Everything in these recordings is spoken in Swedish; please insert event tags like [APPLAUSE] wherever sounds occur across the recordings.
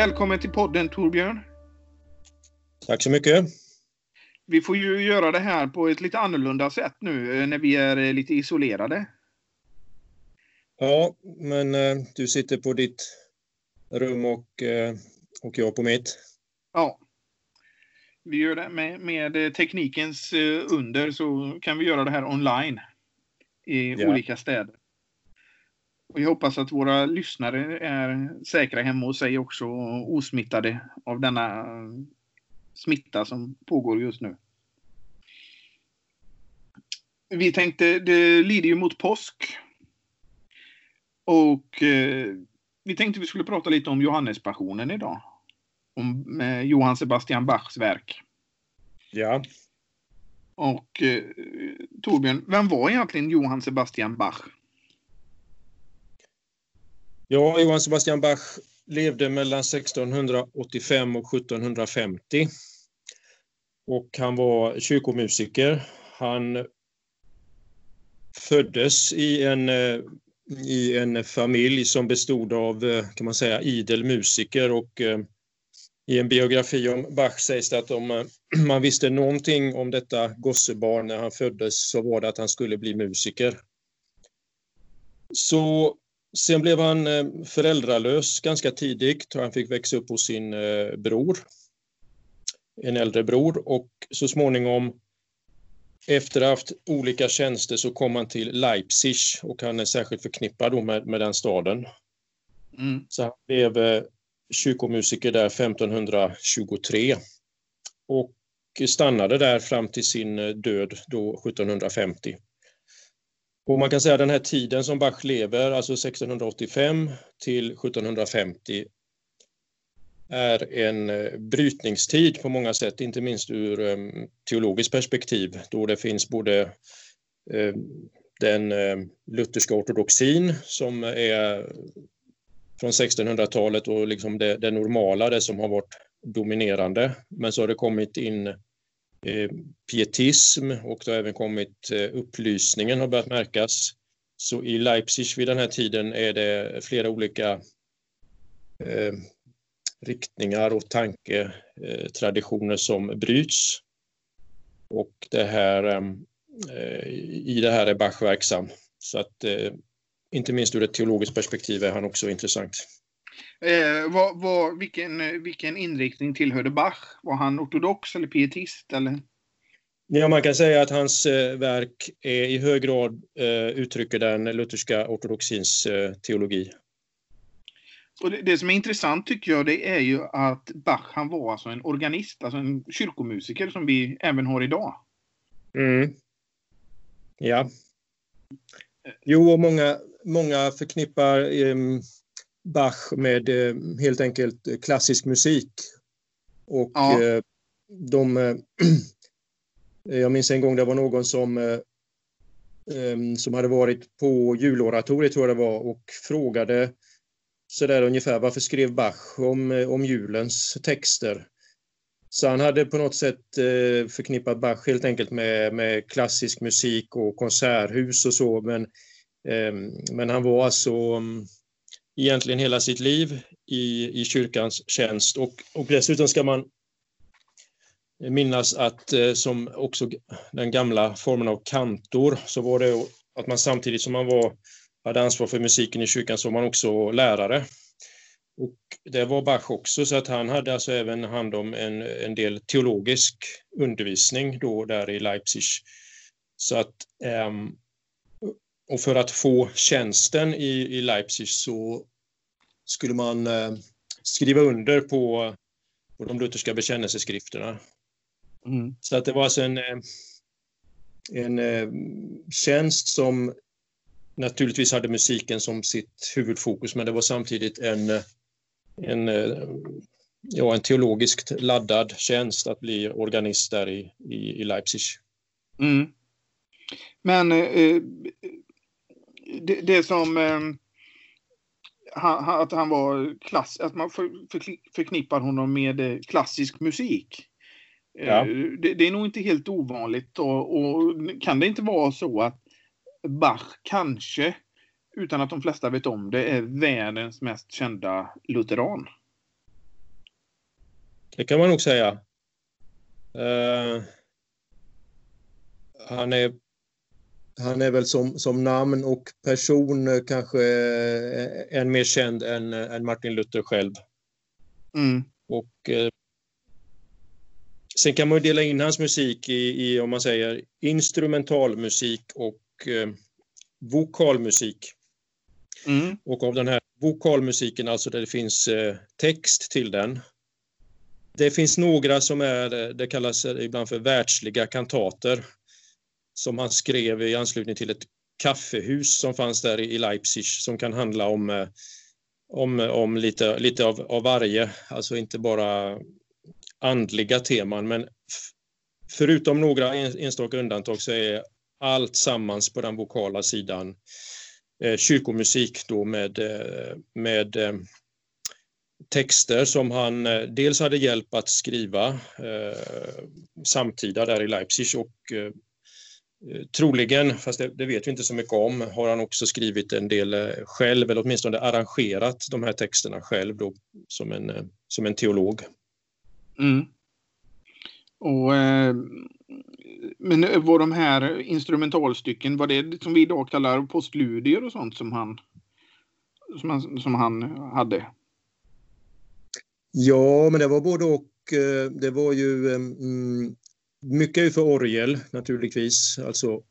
Välkommen till podden Torbjörn. Tack så mycket. Vi får ju göra det här på ett lite annorlunda sätt nu eh, när vi är eh, lite isolerade. Ja, men eh, du sitter på ditt rum och, och jag på mitt. Ja. Vi gör det med, med teknikens under så kan vi göra det här online i Ja. olika städer. Och jag hoppas att våra lyssnare är säkra hemma hos sig också och osmittade av denna smitta som pågår just nu. Vi tänkte, det lider ju mot påsk. Och eh, vi tänkte vi skulle prata lite om Johannespassionen idag. Om eh, Johann Sebastian Bachs verk. Ja, Och eh, Torbjörn, vem var egentligen Johann Sebastian Bach? Ja Johann Sebastian Bach levde mellan 1685 och 1750. Och han var kyrkomusiker. Han föddes i en, eh, i en familj som bestod av, eh, kan man säga, idel musiker och eh, i en biografi om Bach sägs det att om [CLEARS THROAT] man visste någonting om detta gossebarn när han föddes så var det att han skulle bli musiker. Så sen blev han eh, föräldralös ganska tidigt och han fick växa upp hos sin eh, bror, en äldre bror och så småningom efter att ha haft olika tjänster så kom han till Leipzig och han är särskilt förknippad med, med den staden. Mm. Så han blev eh, kyrkomusiker där 1523 och stannade där fram till sin död då 1750. Och man kan säga den här tiden som Bach lever, alltså 1685 till 1750, är en eh, brytningstid på många sätt, inte minst ur ehm, teologiskt perspektiv, då det finns både ehm, den ehm, lutherska ortodoxin som är från 1600-talet och liksom det, det normala, det som har varit dominerande. Men så har det kommit in Eh, pietism och det har även kommit eh, upplysningen har börjat märkas. Så i Leipzig vid den här tiden är det flera olika eh, riktningar och tanketraditioner eh, som bryts. Och det här, eh, i det här är Bach verksam. Så att eh, inte minst ur ett teologiskt perspektiv är han också intressant. Eh, vad, vad, vilken, eh, vilken inriktning tillhörde Bach? Var han ortodox eller pietist? Eller? Ja, man kan säga att hans eh, verk är i hög grad eh, uttrycker den lutherska ortodoxins eh, teologi. Och det, det som är intressant tycker jag det är ju att Bach han var alltså en organist, alltså en kyrkomusiker som vi även har idag. Mm. Ja. Jo, och många, många förknippar eh, Bach med eh, helt enkelt klassisk musik. Och Ja. eh, de... Eh, [CLEARS THROAT] jag minns en gång det var någon som, eh, em, som hade varit på juloratoriet tror jag det var och frågade sådär ungefär varför skrev Bach om, eh, om julens texter? Så han hade på något sätt eh, förknippat Bach helt enkelt med, med klassisk musik och konserthus och så, men, eh, men han var alltså mm, egentligen hela sitt liv i, i kyrkans tjänst och, och dessutom ska man minnas att eh, som också den gamla formen av kantor så var det att man samtidigt som man var, hade ansvar för musiken i kyrkan så var man också lärare. Och det var Bach också, så att han hade alltså även hand om en, en del teologisk undervisning då där i Leipzig. Så att, ehm, och för att få tjänsten i, i Leipzig så skulle man eh, skriva under på, på de lutherska bekännelseskrifterna. Mm. Så att det var alltså en, eh, en eh, tjänst som naturligtvis hade musiken som sitt huvudfokus, men det var samtidigt en, en, ja, en teologiskt laddad tjänst att bli organist där i, i, i Leipzig. Mm. Men eh, det, det som eh, han, att han var klass, att man för, för, förknippar honom med eh, klassisk musik. Eh, Ja. Det, det är nog inte helt ovanligt och, och kan det inte vara så att Bach kanske, utan att de flesta vet om det, är världens mest kända lutheran? Det kan man nog säga. Uh, han, är, han är väl som, som namn och person kanske än mer känd än, än Martin Luther själv. Mm. Och uh, Sen kan man dela in hans musik i, i om man säger instrumentalmusik och uh, vokalmusik. Mm. Och av den här vokalmusiken, alltså där det finns eh, text till den. Det finns några som är, eh, det kallas ibland för världsliga kantater, som han skrev i anslutning till ett kaffehus som fanns där i Leipzig, som kan handla om, eh, om, eh, om lite, lite av, av varje, alltså inte bara andliga teman, men förutom några enstaka undantag så är allt sammans på den vokala sidan eh, kyrkomusik då med, eh, med eh, texter som han dels hade hjälp att skriva eh, samtida där i Leipzig och troligen, fast det, det, vet vi inte så mycket om, har han också skrivit en del själv eller åtminstone arrangerat de här texterna själv då, som, en, som en teolog. Mm. Och men var de här instrumentalstycken, var det som vi idag kallar postludier och sånt som han, som han, som han hade? Ja, men det var både och. Eh, det var ju mm, mycket för orgel naturligtvis, alltså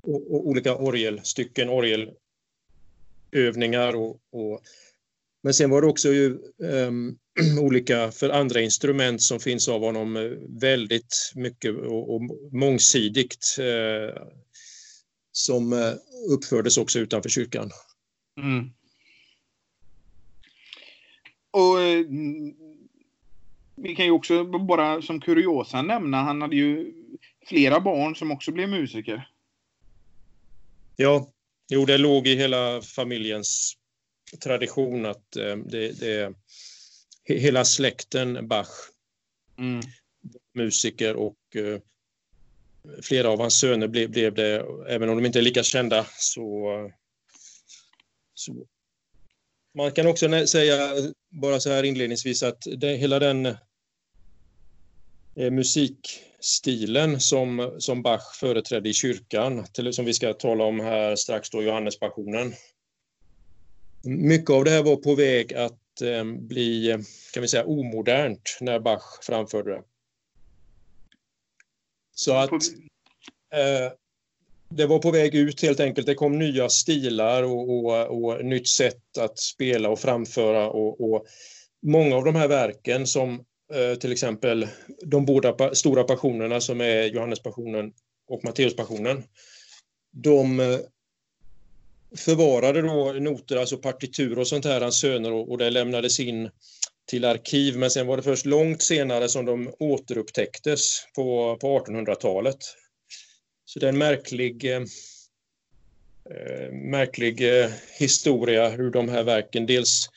och, och olika orgelstycken, orgelövningar och, och men sen var det också ju um, [CLEARS THROAT] olika för andra instrument som finns av honom eh, väldigt mycket och, och mångsidigt uh, som uh, uppfördes också utanför kyrkan. Mm. Och vi kan ju också bara som kuriosa nämna, han hade ju flera barn som också blev musiker. Ja, jo det låg i hela familjens tradition att eh, det, det hela släkten Bach, mm. musiker och eh, flera av hans söner blev, blev det, även om de inte är lika kända så, så man kan också säga, bara så här inledningsvis, att det, hela den musikstilen som, som Bach företrädde i kyrkan, till, som vi ska tala om här strax då, Johannespassionen, mycket av det här var på väg att eh, bli, kan vi säga, omodernt när Bach framförde det. Så att eh, det var på väg ut helt enkelt. Det kom nya stilar och, och, och nytt sätt att spela och framföra och, och många av de här verken som eh, Eh, till exempel de båda stora passionerna som är Johannespassionen och Matteuspassionen. De eh, förvarade då noter, alltså partitur och sånt här, hans söner, och, det lämnades in till arkiv. Men sen var det först långt senare som de återupptäcktes på, på 1800-talet. Så det är en märklig, eh, eh, märklig eh, historia hur de här verken dels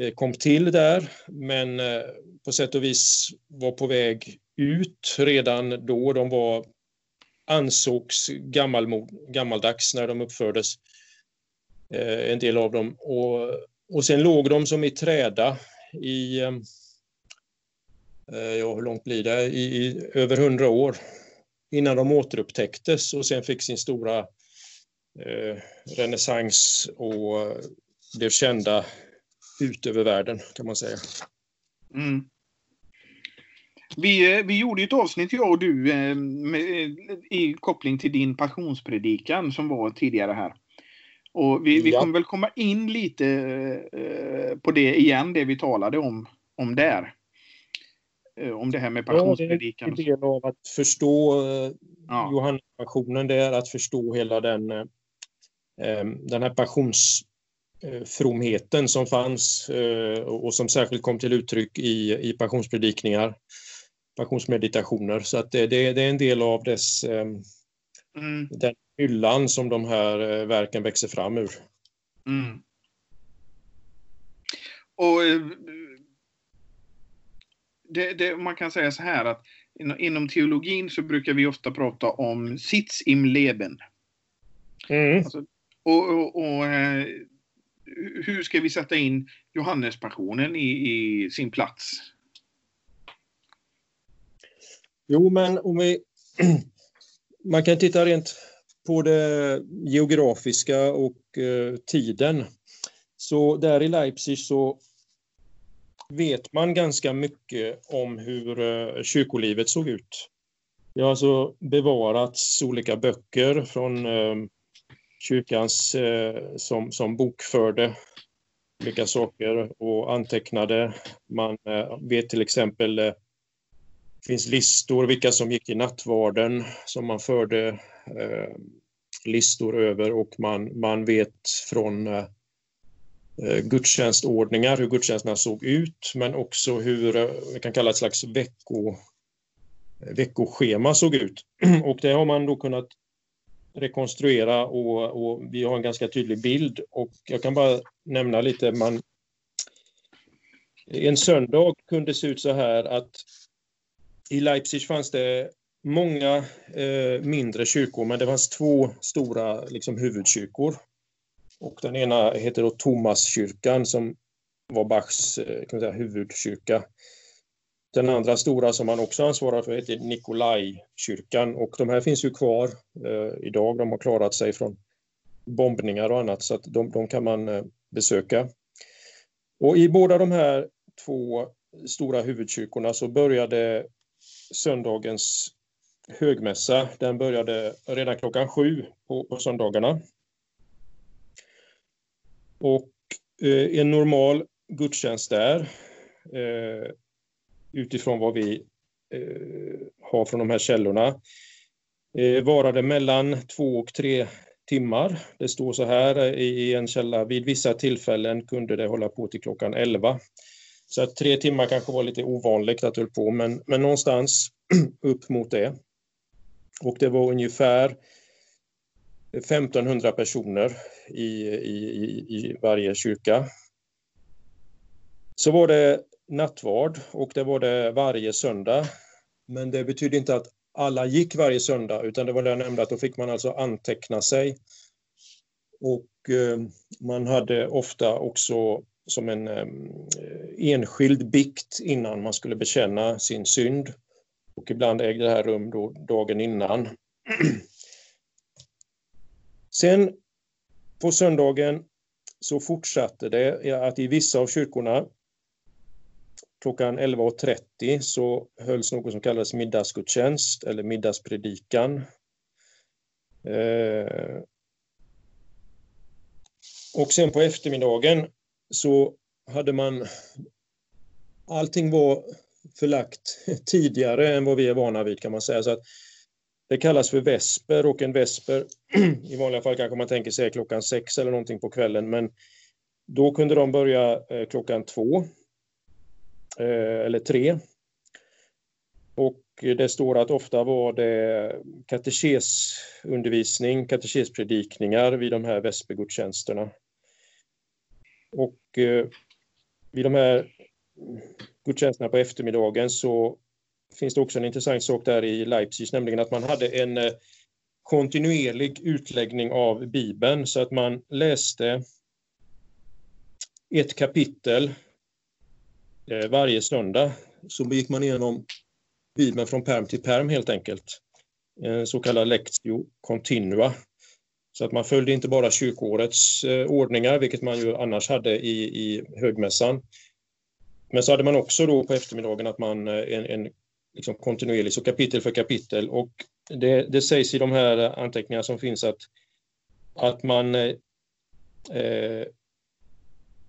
eh, kom till där, men eh, på sätt och vis var på väg ut redan då. De var ansågs gammalmod, gammaldags när de uppfördes. Eh, en del av dem. Och, och sen låg de som i träda i, eh, ja hur långt blir det, I, i över hundra år innan de återupptäcktes och sen fick sin stora eh, renässans och eh, blev kända ut över världen kan man säga. Mm. Vi, vi gjorde ett avsnitt, jag och du, med, i koppling till din passionspredikan som var tidigare här. Och vi, vi kommer väl komma in lite eh, på det igen, det vi talade om, om där. Eh, om det här med passionspredikan. Ja, det är en del av att förstå eh, ja. Johannespassionen, det är att förstå hela den, eh, eh den här passionsfromheten som fanns eh, och som särskilt kom till uttryck i, i passionspredikningar, passionsmeditationer. Så att det, det, det är en del av dess eh, mm. den hyllan som de här eh, verken växer fram ur. Mm. Och eh, det, det, man kan säga så här att inom teologin så brukar vi ofta prata om sits im leben. Mm. Alltså, och, och, och, eh, hur ska vi sätta in Johannespassionen i, i sin plats? Jo, men om vi... [CLEARS THROAT] Man kan titta rent på det geografiska och eh, tiden. Så där i Leipzig så vet man ganska mycket om hur eh, kyrkolivet såg ut. Det har alltså bevarats olika böcker från eh, kyrkans eh, som, som bokförde olika saker och antecknade. Man eh, vet till exempel eh, det finns listor vilka som gick i nattvarden som man förde eh, listor över och man, man vet från eh, eh gudstjänstordningar hur gudstjänsterna såg ut men också hur eh, vi kan kalla ett slags vecko, veckoschema såg ut. [CLEARS THROAT] Och det har man då kunnat rekonstruera och, och, vi har en ganska tydlig bild och jag kan bara nämna lite, man en söndag kunde se ut så här att i Leipzig fanns det många eh, mindre kyrkor, men det fanns två stora liksom, huvudkyrkor. Och den ena heter då Thomaskyrkan som var Bachs eh, kan man säga, huvudkyrka. Den andra stora som han också ansvarar för heter Nikolajkyrkan och de här finns ju kvar eh, idag. De har klarat sig från bombningar och annat så att de, de kan man eh, besöka. Och i båda de här två stora huvudkyrkorna så började söndagens högmässa. Den började redan klockan sju på, på söndagarna. Och eh, en normal gudstjänst där eh, utifrån vad vi eh, har från de här källorna. Eh, varade mellan två och tre timmar. Det står så här eh, i en källa, vid vissa tillfällen kunde det hålla på till klockan 11. Så att tre timmar kanske var lite ovanligt att höll på, men, men någonstans [CLEARS THROAT] upp mot det. Och det var ungefär 1500 personer i, i, i varje kyrka. Så var det nattvard och det var det varje söndag. Men det betyder inte att alla gick varje söndag utan det var det jag nämnde att då fick man alltså anteckna sig. Och eh, man hade ofta också som en eh, enskild bikt innan man skulle bekänna sin synd. Och ibland ägde det här rum då dagen innan. [CLEARS THROAT] Sen på söndagen så fortsatte det att i vissa av kyrkorna klockan 11.30 så hölls något som kallades middagsgudstjänst eller middagspredikan. Eh, och sen på eftermiddagen så hade man... Allting var förlagt tidigare än vad vi är vana vid kan man säga. Så att det kallas för vesper och en vesper, [CLEARS THROAT] i vanliga fall kanske man tänker sig klockan sex eller någonting på kvällen, men då kunde de börja eh, klockan två Eh, eller tre. Och det står att ofta var det katekesundervisning, katekespredikningar vid de här vespergudstjänsterna. Och eh, vid de här gudstjänsterna på eftermiddagen så finns det också en intressant sak där i Leipzig, nämligen att man hade en eh, kontinuerlig utläggning av Bibeln så att man läste ett kapitel Eh, varje söndag så gick man igenom Bibeln från perm till perm helt enkelt. En så kallad lectio continua. Så att man följde inte bara kyrkårets eh, ordningar, vilket man ju annars hade i, i högmässan. Men så hade man också då på eftermiddagen att man eh, en, en liksom kontinuerlig, så kapitel för kapitel. Och det, det sägs i de här anteckningarna som finns att, att man eh,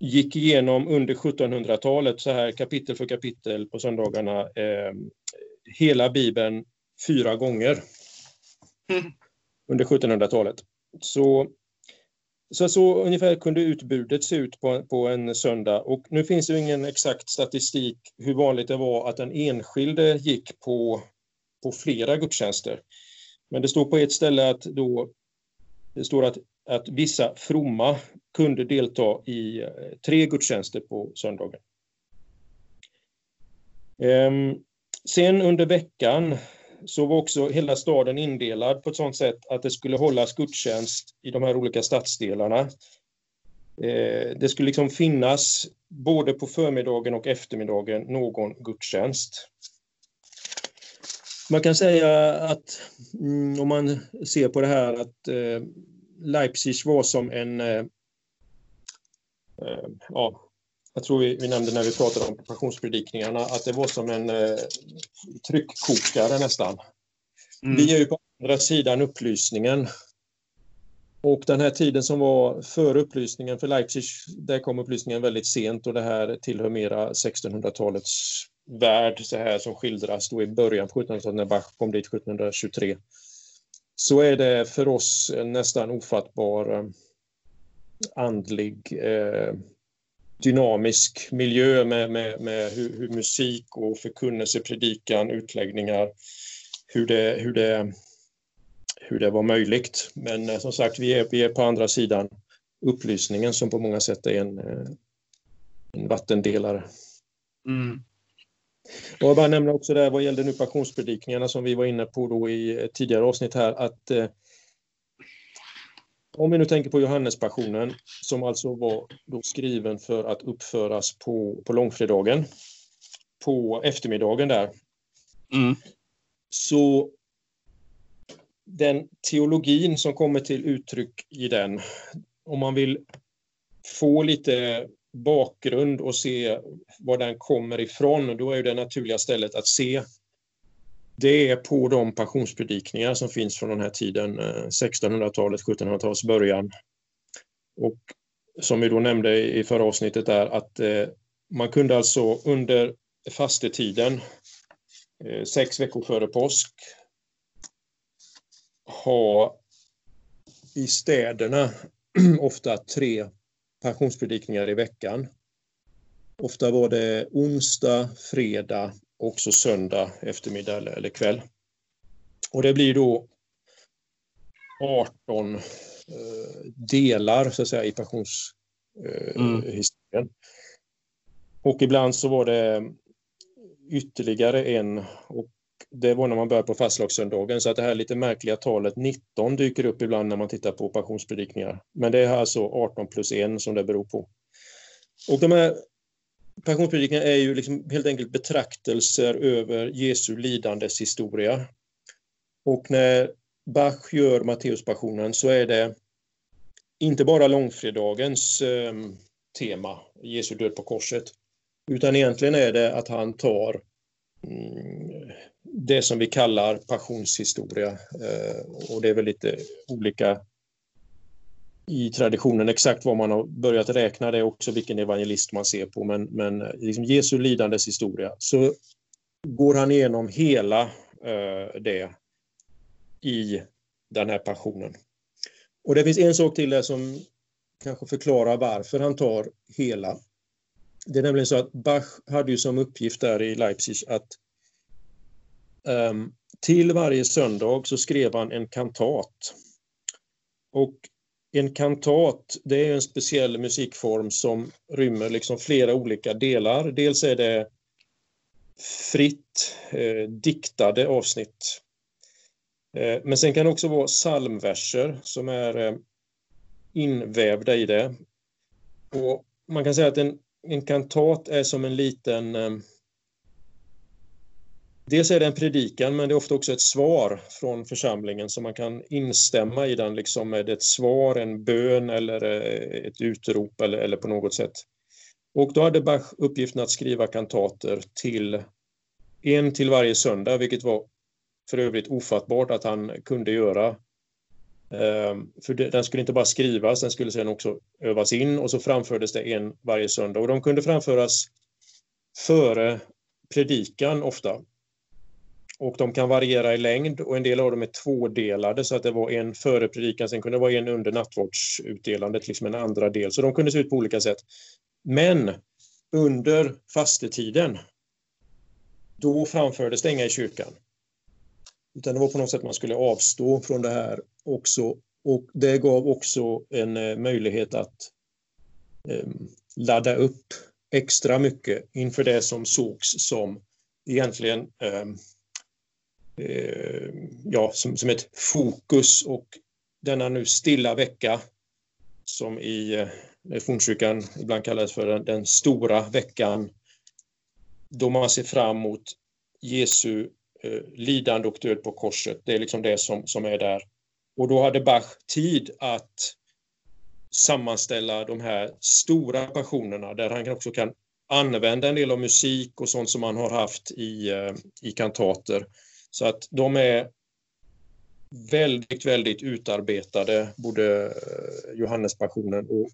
gick igenom under 1700-talet, så här kapitel för kapitel på söndagarna, eh, hela Bibeln fyra gånger mm. under 1700-talet. Så, så, så ungefär kunde utbudet se ut på, på en söndag och nu finns det ingen exakt statistik hur vanligt det var att den enskilde gick på, på flera gudstjänster. Men det står på ett ställe att då det står att att vissa fromma kunde delta i eh, tre gudstjänster på söndagen. Ehm, sen under veckan så var också hela staden indelad på ett sådant sätt att det skulle hållas gudstjänst i de här olika stadsdelarna. Ehm, det skulle liksom finnas både på förmiddagen och eftermiddagen någon gudstjänst. Man kan säga att mm, om man ser på det här att eh, Leipzig var som en... Eh, Eh, ja, jag tror vi, vi, nämnde när vi pratade om passionspredikningarna att det var som en eh, tryckkokare nästan. Mm. Vi är ju på andra sidan upplysningen. Och den här tiden som var före upplysningen, för Leipzig, där kom upplysningen väldigt sent och det här tillhör mera 1600-talets värld så här som skildras då i början på 1700-talet när Bach kom dit 1723. Så är det för oss nästan ofattbar eh, andlig eh, dynamisk miljö med, med, med hur, hur, musik och förkunnelse, predikan, utläggningar, hur det, hur det, hur det var möjligt. Men eh, som sagt, vi är, vi är på andra sidan upplysningen som på många sätt är en, eh, en vattendelare. Mm. Och jag bara nämna också där vad gällde nu passionspredikningarna som vi var inne på då i tidigare avsnitt här att om vi nu tänker på Johannespassionen som alltså var då skriven för att uppföras på, på långfredagen, på eftermiddagen där. Mm. Så den teologin som kommer till uttryck i den, om man vill få lite bakgrund och se var den kommer ifrån, då är det naturliga stället att se det är på de passionspredikningar som finns från den här tiden, eh, 1600-talet, 1700-talets början. Och som vi då nämnde i förra avsnittet är att eh, man kunde alltså under fastetiden, eh, sex veckor före påsk, ha i städerna [CLEARS THROAT] ofta tre passionspredikningar i veckan. Ofta var det onsdag, fredag också söndag eftermiddag eller, eller kväll. Och det blir då 18 eh, delar så att säga i passionshistorien. Eh, mm. Och ibland så var det ytterligare en och det var när man började på fastlagssöndagen så att det här lite märkliga talet 19 dyker upp ibland när man tittar på passionspredikningar. Men det är alltså 18 plus 1 som det beror på. Och de här Passionspredikan är ju liksom helt enkelt betraktelser över Jesu lidandes historia. Och när Bach gör Matteuspassionen så är det inte bara långfredagens eh, tema, Jesu död på korset, utan egentligen är det att han tar mm, det som vi kallar passionshistoria. Eh, och det är väl lite olika i traditionen. Exakt vad man har börjat räkna det är också vilken evangelist man ser på, men, men eh, liksom Jesu lidandes historia. Så går han igenom hela eh, det i den här passionen. Och det finns en sak till där som kanske förklarar varför han tar hela. Det är nämligen så att Bach hade ju som uppgift där i Leipzig att um, till varje söndag så skrev han en kantat. Och en kantat, det är en speciell musikform som rymmer liksom flera olika delar. Dels är det fritt eh, diktade avsnitt. Eh, men sen kan det också vara psalmverser som är eh, invävda i det. Och man kan säga att en, en kantat är som en liten eh, Dels är det en predikan, men det är ofta också ett svar från församlingen som man kan instämma i den liksom med ett svar, en bön eller eh, ett utrop eller, eller på något sätt. Och då hade Bach uppgiften att skriva kantater till en till varje söndag, vilket var för övrigt ofattbart att han kunde göra. Ehm, för den skulle inte bara skrivas, den skulle sedan också övas in och så framfördes det en varje söndag. Och de kunde framföras före predikan ofta. Och de kan variera i längd och en del av dem är tvådelade så att det var en före predikan, sen kunde det vara en under nattvardsutdelandet, liksom en andra del. Så de kunde se ut på olika sätt. Men under fastetiden, då framfördes det inga i kyrkan. Utan det var på något sätt man skulle avstå från det här också. Och det gav också en eh, möjlighet att eh, ladda upp extra mycket inför det som sågs som egentligen eh, Eh, ja, som, som ett fokus och denna nu stilla vecka som i eh, fornkyrkan ibland kallas för den, den, stora veckan då man ser fram emot Jesu eh, lidande och död på korset. Det är liksom det som, som är där. Och då hade Bach tid att sammanställa de här stora passionerna där han också kan använda en del av musik och sånt som han har haft i, eh, i kantater. Så att de är väldigt, väldigt utarbetade, både eh, Johannespassionen och,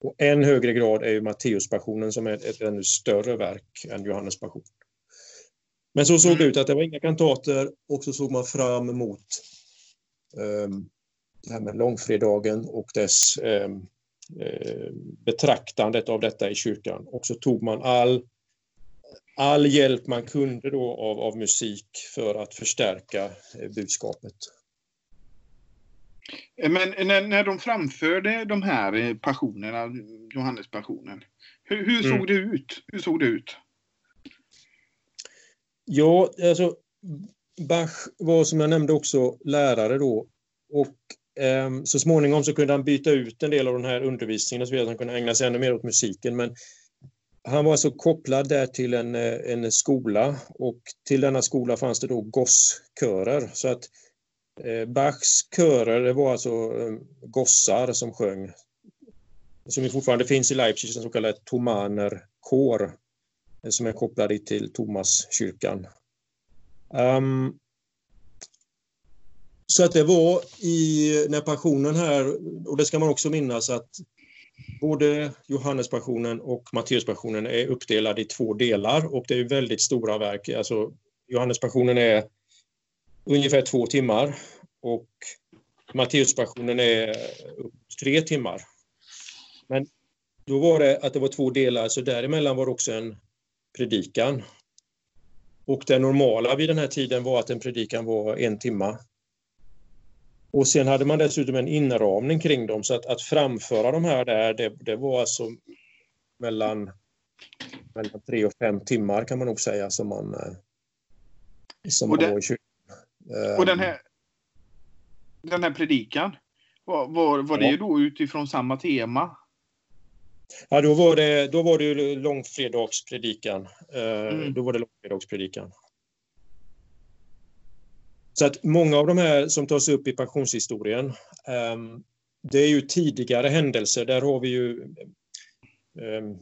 och än högre grad är ju Matteuspassionen som är ett ännu större verk än Johannespassionen. Men så såg det mm. ut att det var inga kantater och så såg man fram emot um, det här med långfredagen och dess um, betraktandet av detta i kyrkan. Och så tog man all, all hjälp man kunde då av, av musik för att förstärka eh, budskapet. Men när, när de framförde de här eh, passionerna, Johannespassionen, hur, hur såg mm. det ut? Hur såg det ut? Ja, alltså Bach var som jag nämnde också lärare då och eh, så småningom så kunde han byta ut en del av den här undervisningen så att han kunde ägna sig ännu mer åt musiken. Men han var alltså kopplad där till en, eh, en skola och till denna skola fanns det då gosskörer. Så att eh, Bachs körer det var alltså eh, gossar som sjöng. Som fortfarande finns i Leipzig, en så kallad Thomaner kår som är kopplade till Thomaskyrkan. Um, så att det var i, när passionen här, och det ska man också minnas att både Johannespassionen och Matteuspassionen är uppdelade i två delar och det är väldigt stora verk. Alltså Johannespassionen är ungefär två timmar och Matteuspassionen är tre timmar. Men då var det att det var två delar, så däremellan var det också en predikan. Och det normala vid den här tiden var att en predikan var en timme. Och sen hade man dessutom en inramning kring dem så att, att framföra de här där, det, det var alltså mellan, mellan tre och fem timmar kan man nog säga som man, eh, som och man var i kyrkan. Och den här, den här predikan, var, var, var ja. det då utifrån samma tema? Ja, då var det, då var det långfredagspredikan. Eh, mm. Då var det långfredagspredikan. Så att många av de här som tas upp i passionshistorien, um, det är ju tidigare händelser. Där har vi ju um,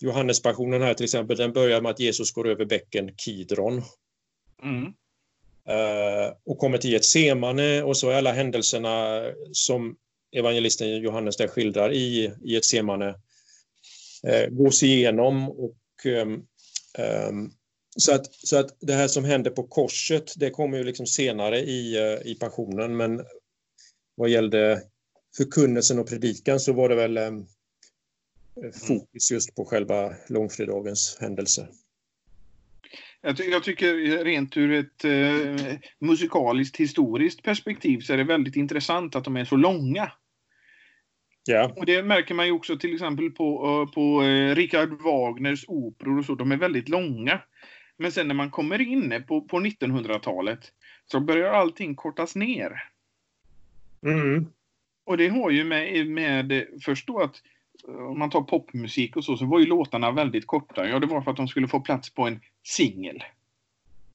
Johannespassionen här till exempel, den börjar med att Jesus går över bäcken Kidron. Mm. Uh, och kommer till ett semane och så är alla händelserna som evangelisten Johannes där skildrar i, i ett semane uh, gås igenom och um, så att, så att det här som händer på korset, det kommer ju liksom senare i, eh, i passionen, men vad gällde förkunnelsen och predikan så var det väl eh, fokus just på själva långfredagens händelse. Jag, ty jag, tycker rent ur ett eh, musikaliskt historiskt perspektiv så är det väldigt intressant att de är så långa. Ja. Och det märker man ju också till exempel på, uh, på uh, Richard Wagners operor och så, de är väldigt långa. Men sen när man kommer in på, på 1900-talet så börjar allting kortas ner. Mm. Och det har ju med, med först då att om man tar popmusik och så, så var ju låtarna väldigt korta. Ja, det var för att de skulle få plats på en singel.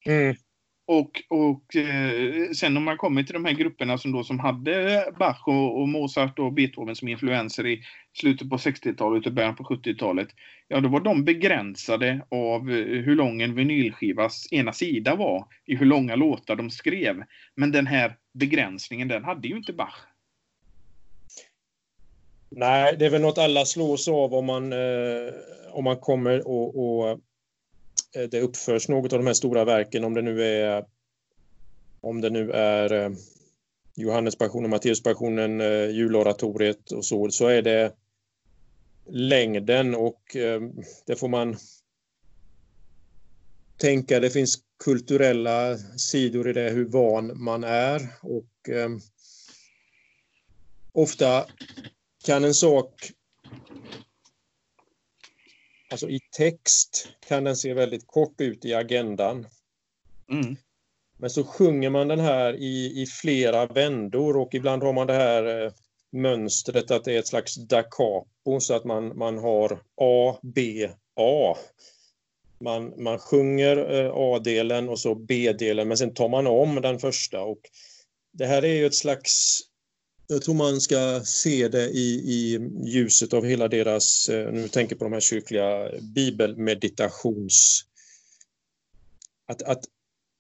Mm. Och, och eh, sen om man kommer till de här grupperna som, då, som hade Bach och, och Mozart och Beethoven som influenser i slutet på 60-talet och början på 70-talet. Ja, då var de begränsade av eh, hur lång en vinylskivas ena sida var, i hur långa låtar de skrev. Men den här begränsningen, den hade ju inte Bach. Nej, det är väl något alla slås av om man, eh, om man kommer och, och Eh, det uppförs något av de här stora verken, om det nu är om det nu är Johannespassionen, Matteuspassionen, eh, eh juloratoriet och så, så är det längden och eh, det får man tänka. Det finns kulturella sidor i det, hur van man är och eh, ofta kan en sak Alltså i text kan den se väldigt kort ut i agendan. Mm. Men så sjunger man den här i, i flera vändor och ibland har man det här eh, mönstret att det är ett slags da capo så att man, man har A, B, A. Man, man sjunger eh, A-delen och så B-delen, men sen tar man om den första. Och det här är ju ett slags jag tror man ska se det i, i ljuset av hela deras, eh, nu tänker på de här kyrkliga bibelmeditations... Att, att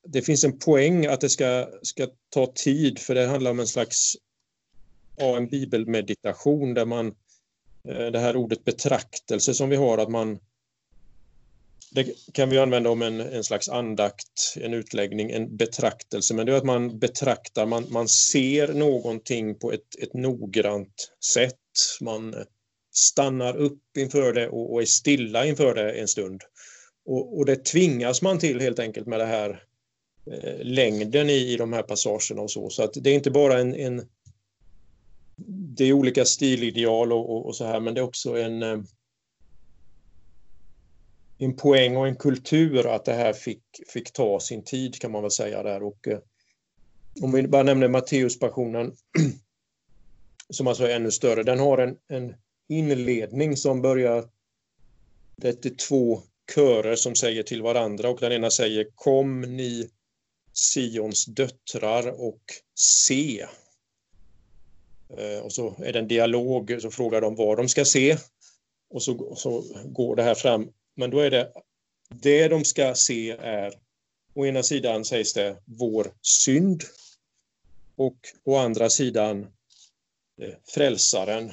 det finns en poäng att det ska, ska ta tid, för det handlar om en slags ja, en bibelmeditation där man, eh, det här ordet betraktelse som vi har, att man det kan vi använda om en, en slags andakt, en utläggning, en betraktelse, men det är att man betraktar, man, man ser någonting på ett, ett noggrant sätt. Man stannar upp inför det och, och är stilla inför det en stund. Och, och, det tvingas man till helt enkelt med det här eh, längden i, i de här passagerna och så. Så att det är inte bara en, en det är olika stilideal och, och, och, så här, men det är också en eh, en poäng och en kultur att det här fick, fick ta sin tid kan man väl säga där. Och, eh, om vi bara nämner Matteuspassionen [CLEARS THROAT] som alltså är ännu större, den har en, en inledning som börjar... Det är två körer som säger till varandra och den ena säger Kom ni Sions döttrar och se. Eh, och så är det en dialog, så frågar de vad de ska se. Och så, och så går det här fram men då är det, det de ska se är, å ena sidan sägs det vår synd och å andra sidan eh, frälsaren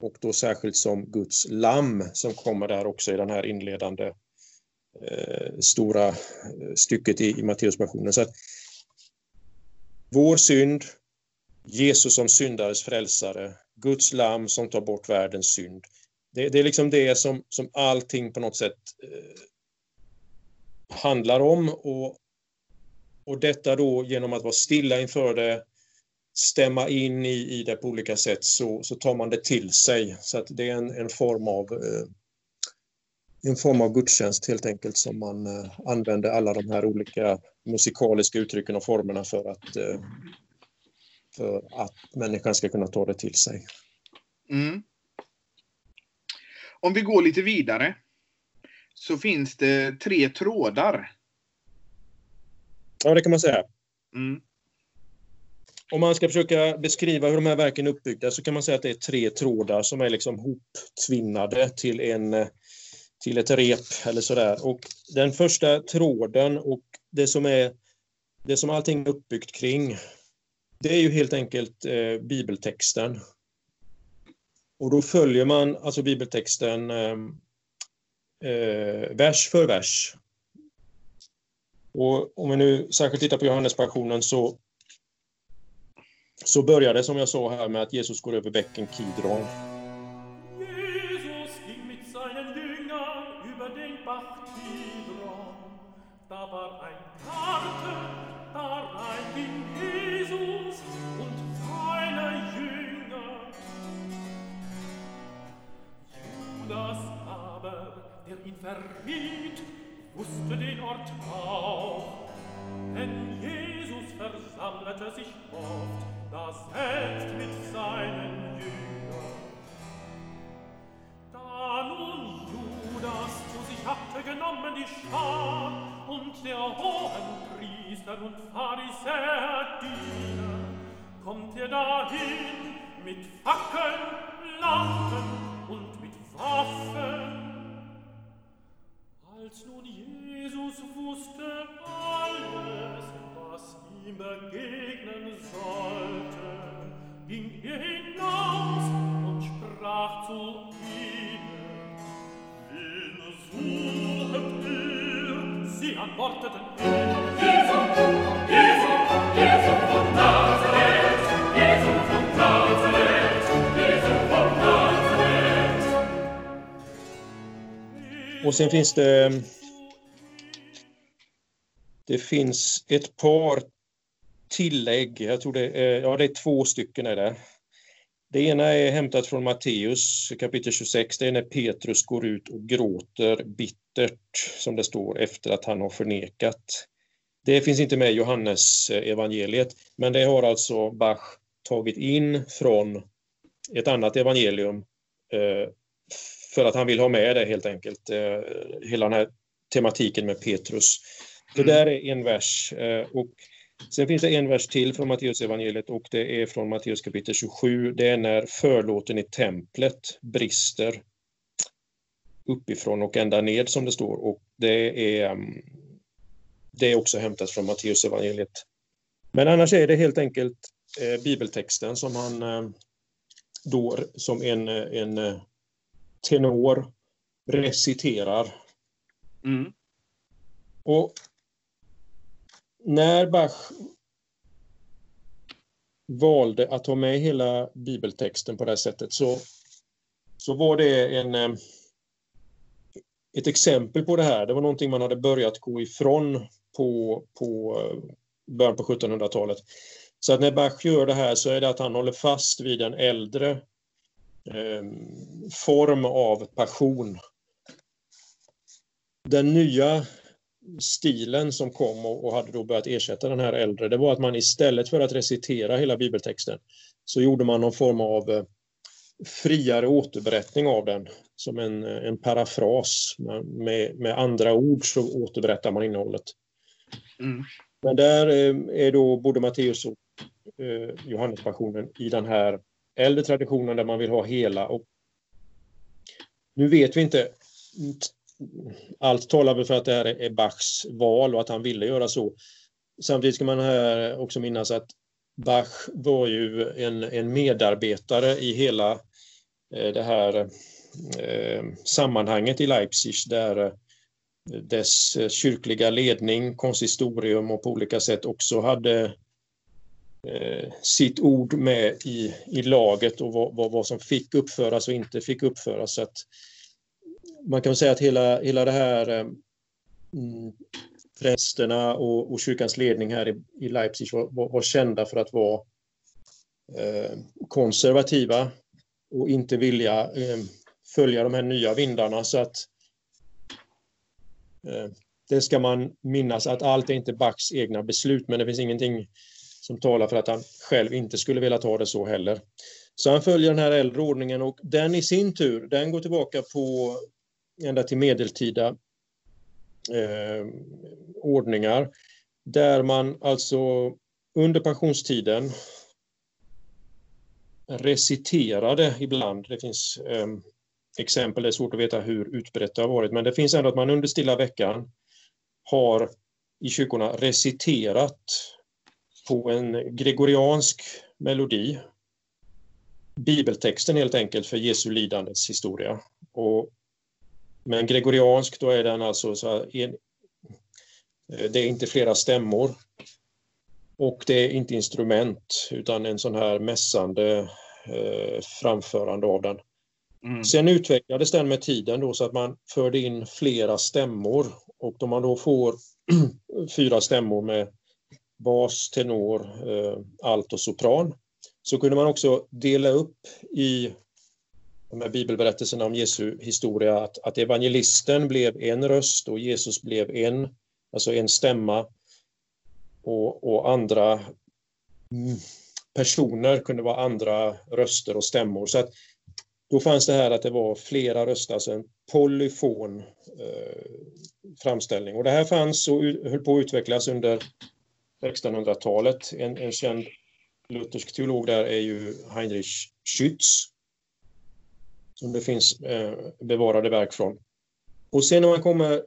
och då särskilt som Guds lamm som kommer där också i den här inledande eh, stora eh, stycket i, i Matteusmissionen. Så vår synd, Jesus som syndares frälsare, Guds lamm som tar bort världens synd. Det, det, är liksom det som, som allting på något sätt eh, handlar om. Och, och detta då genom att vara stilla inför det, stämma in i, i det på olika sätt så, så tar man det till sig. Så att det är en, en form av eh, en form av gudstjänst helt enkelt som man eh, använder alla de här olika musikaliska uttrycken och formerna för att, eh, för att människan ska kunna ta det till sig. Mm. Om vi går lite vidare så finns det tre trådar. Ja, det kan man säga. Mm. Om man ska försöka beskriva hur de här verken är uppbyggda så kan man säga att det är tre trådar som är liksom hoptvinnade till, en, till ett rep eller sådär. Och den första tråden och det som är det som allting är uppbyggt kring, det är ju helt enkelt eh, bibeltexten. Och då följer man alltså bibeltexten ehm, eh, vers för vers. Och om vi nu särskilt tittar på Johannespassionen så, så börjar det som jag sa här med att Jesus går över bäcken Kidron. löste den Ort auch. Denn Jesus versammelte sich oft, da selbst mit seinen Jüngern. Da nun Judas zu sich hatte genommen die Schar und der hohen Priester und Pharisäer Diener, kommt er dahin mit Fackeln, Lampen und mit Waffen Als nun Jesus wusste Och sen finns det ehm, det finns ett par tillägg. Jag tror det är, ja, det är två stycken. Är det. det ena är hämtat från Matteus kapitel 26. Det är när Petrus går ut och gråter bittert, som det står, efter att han har förnekat. Det finns inte med i Johannes eh, evangeliet, men det har alltså Bach tagit in från ett annat evangelium eh, för att han vill ha med det helt enkelt. Eh, hela den här tematiken med Petrus. Så Mm. där är en vers. eh, Och sen finns det en vers till från Matteus evangeliet och det är från Matteus kapitel 27. Det är när förlåten i templet brister uppifrån och ända ned som det står. Och det är, mm, det är också hämtat från Matteus evangeliet. Men annars är det helt enkelt eh, bibeltexten som han då som en, en tenor reciterar. Mm. Och när Bach valde att ta med hela bibeltexten på det här sättet så, så var det en, eh, ett exempel på det här. Det var någonting man hade börjat gå ifrån på, på eh, början på 1700-talet. Så att när Bach gör det här så är det att han håller fast vid en äldre form av passion. Den nya stilen som kom och, hade då börjat ersätta den här äldre, det var att man istället för att recitera hela bibeltexten så gjorde man någon form av eh, friare återberättning av den, som en, en parafras. Med, med andra ord så återberättar man innehållet. Mm. Men där eh, är då både Matteus och eh, Johannespassionen i den här äldre traditionen där man vill ha hela. Och nu vet vi inte. Allt talar väl för att det här är Bachs val och att han ville göra så. Samtidigt ska man här också minnas att Bach var ju en, en medarbetare i hela eh, det här eh, sammanhanget i Leipzig där eh, dess eh, kyrkliga ledning, konsistorium och på olika sätt också hade Eh, sitt ord med i, i laget och vad, vad, vad som fick uppföras och inte fick uppföras. Så att man kan säga att hela, hela det här eh, mm, prästerna och, och kyrkans ledning här i, i Leipzig var, var, var kända för att vara eh, konservativa och inte vilja eh, följa de här nya vindarna. Så att eh, det ska man minnas att allt är inte Bachs egna beslut, men det finns ingenting som talar för att han själv inte skulle vilja ta det så heller. Så han följer den här äldre ordningen och den i sin tur, den går tillbaka på ända till medeltida eh, ordningar där man alltså under pensionstiden reciterade ibland. Det finns eh, exempel, det är svårt att veta hur utbrett det har varit, men det finns ändå att man under stilla veckan har i kyrkorna reciterat på en gregoriansk melodi bibeltexten helt enkelt för Jesu lidandets historia. Och, men gregoriansk, då är den alltså så här, en, det är inte flera stämmor och det är inte instrument utan en sån här mässande eh, framförande av den. Mm. Sen utvecklades den med tiden då så att man förde in flera stämmor och då man då får [CLEARS THROAT] fyra stämmor med bas, tenor, eh, alt och sopran så kunde man också dela upp i de här bibelberättelserna om Jesu historia att, att evangelisten blev en röst och Jesus blev en, alltså en stämma och, och andra personer kunde vara andra röster och stämmor. Så att då fanns det här att det var flera röster, alltså en polyfon eh, framställning. Och det här fanns och höll på att utvecklas under 1600-talet. En, en känd luthersk teolog där är ju Heinrich Schütz. Som det finns eh, bevarade verk från. Och sen när man kommer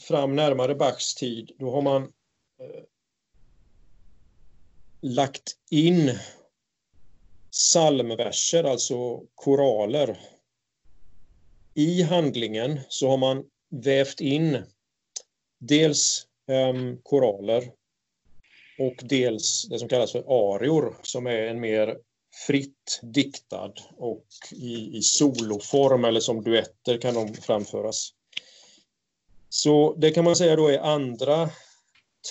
fram närmare Bachs tid, då har man eh, lagt in psalmverser, alltså koraler. I handlingen så har man vävt in dels eh, koraler och dels det som kallas för arior som är en mer fritt diktad och i, i soloform eller som duetter kan de framföras. Så det kan man säga då är andra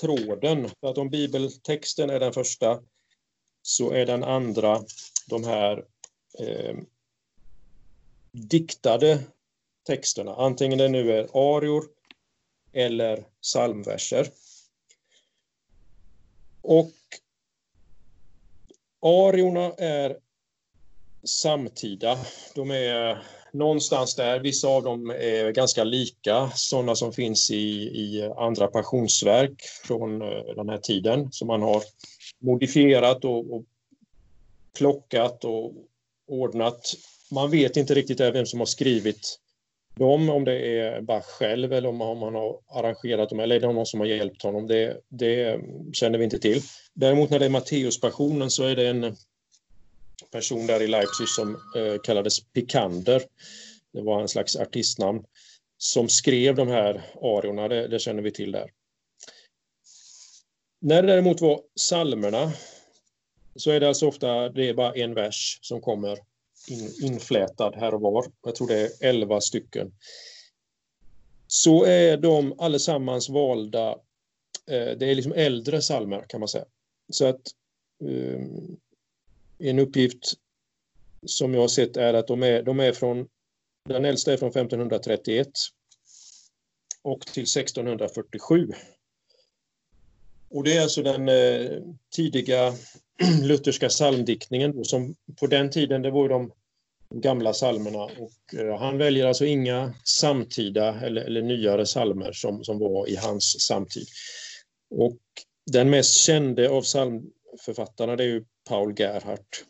tråden. För att om bibeltexten är den första så är den andra de här eh, diktade texterna. Antingen det nu är arior eller psalmverser. Och ariorna är samtida. De är någonstans där. Vissa av dem är ganska lika sådana som finns i, i andra passionsverk från eh, den här tiden som man har modifierat och, och plockat och ordnat. Man vet inte riktigt vem som har skrivit dem, om det är Bach själv eller om han har arrangerat dem eller är det någon som har hjälpt honom. Det, det känner vi inte till. Däremot när det är Matteuspassionen så är det en person där i Leipzig som eh, kallades Pikander. Det var en slags artistnamn som skrev de här ariorna, det, det känner vi till där. När det däremot var salmerna så är det alltså ofta det är bara en vers som kommer in, inflätad här och var. Jag tror det är elva stycken. Så är de allesammans valda, eh, det är liksom äldre salmer kan man säga. Så att eh, en uppgift som jag har sett är att de är, de är från, den äldsta är från 1531 och till 1647. Och det är alltså den eh, tidiga [CLEARS THROAT] lutherska psalmdiktningen som på den tiden det var de gamla psalmerna och eh, han väljer alltså inga samtida eller, eller nyare psalmer som, som var i hans samtid. Och den mest kände av psalmförfattarna det är ju Paul Gerhardt.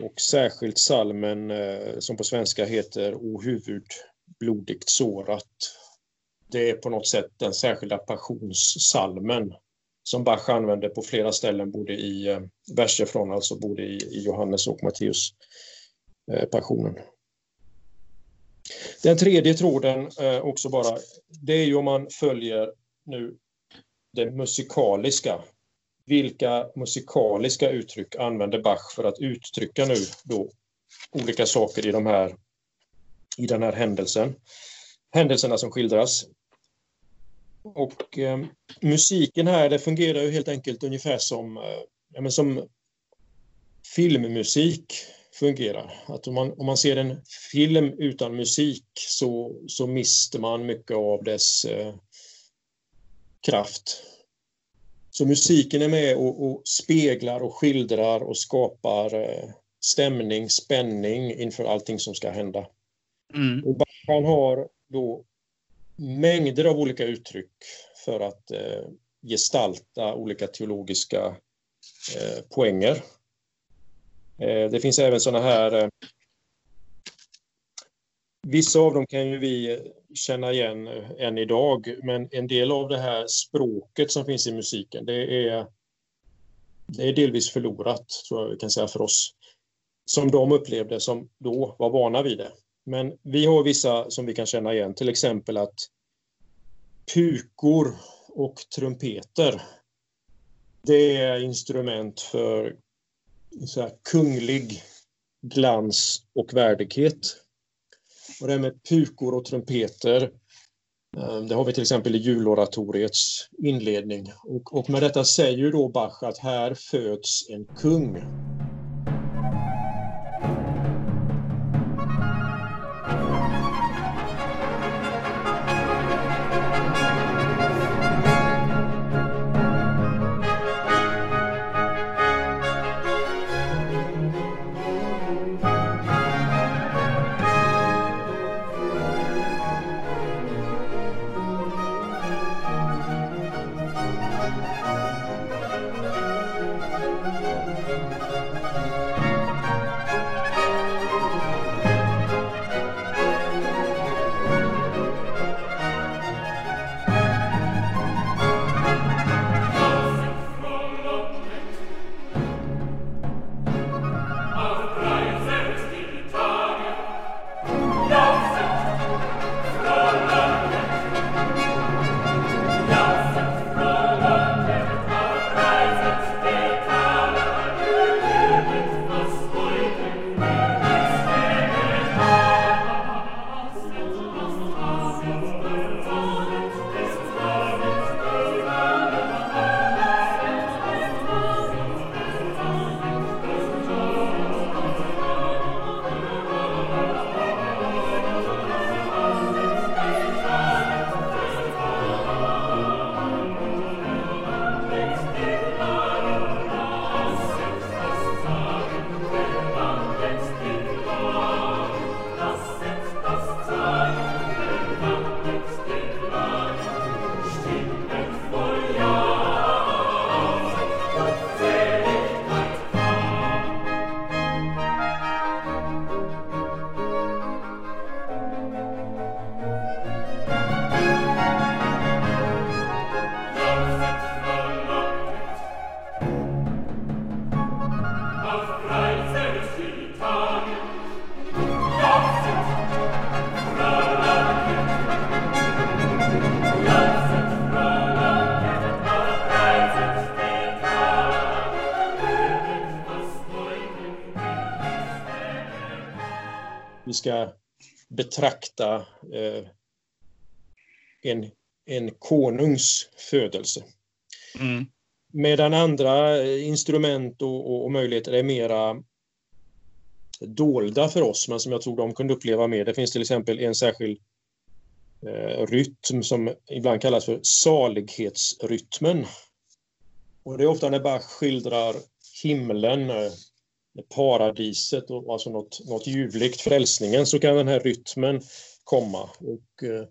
Och särskilt salmen eh, som på svenska heter O huvud blodigt sårat. Det är på något sätt den särskilda passionssalmen som Bach använder på flera ställen, både i eh, verser från, alltså både i, i Johannes och Matteus eh, passionen. Den tredje tråden eh, också bara, det är ju om man följer nu det musikaliska. Vilka musikaliska uttryck använder Bach för att uttrycka nu då olika saker i, de här, i den här händelsen? Händelserna som skildras. Och eh, musiken här, det fungerar ju helt enkelt ungefär som, eh, ja, men som filmmusik fungerar. Att om man, om man ser en film utan musik så, så mister man mycket av dess eh, kraft. Så musiken är med och, och, speglar och skildrar och skapar eh, stämning, spänning inför allting som ska hända. Mm. Och han har då mängder av olika uttryck för att eh, gestalta olika teologiska eh, poänger. Eh, det finns även sådana här eh, Vissa av dem kan ju vi känna igen eh, än idag, men en del av det här språket som finns i musiken, det är, det är delvis förlorat, tror jag vi kan säga för oss, som de upplevde som då var vana vid det. Men vi har vissa som vi kan känna igen, till exempel att pukor och trumpeter, det är instrument för så här, kunglig glans och värdighet. Och det här med pukor och trumpeter, eh, det har vi till exempel i juloratoriets inledning. Och, och med detta säger då Bach att här föds en kung. Ska betrakta eh, en, en konungs födelse. Mm. Medan andra instrument och, och, och, möjligheter är mera dolda för oss, men som jag tror de kunde uppleva mer. Det finns till exempel en särskild eh, rytm som ibland kallas för salighetsrytmen. Och det är ofta när Bach skildrar himlen, eh, paradiset och alltså något, något ljuvligt, frälsningen, så kan den här rytmen komma. Och, eh,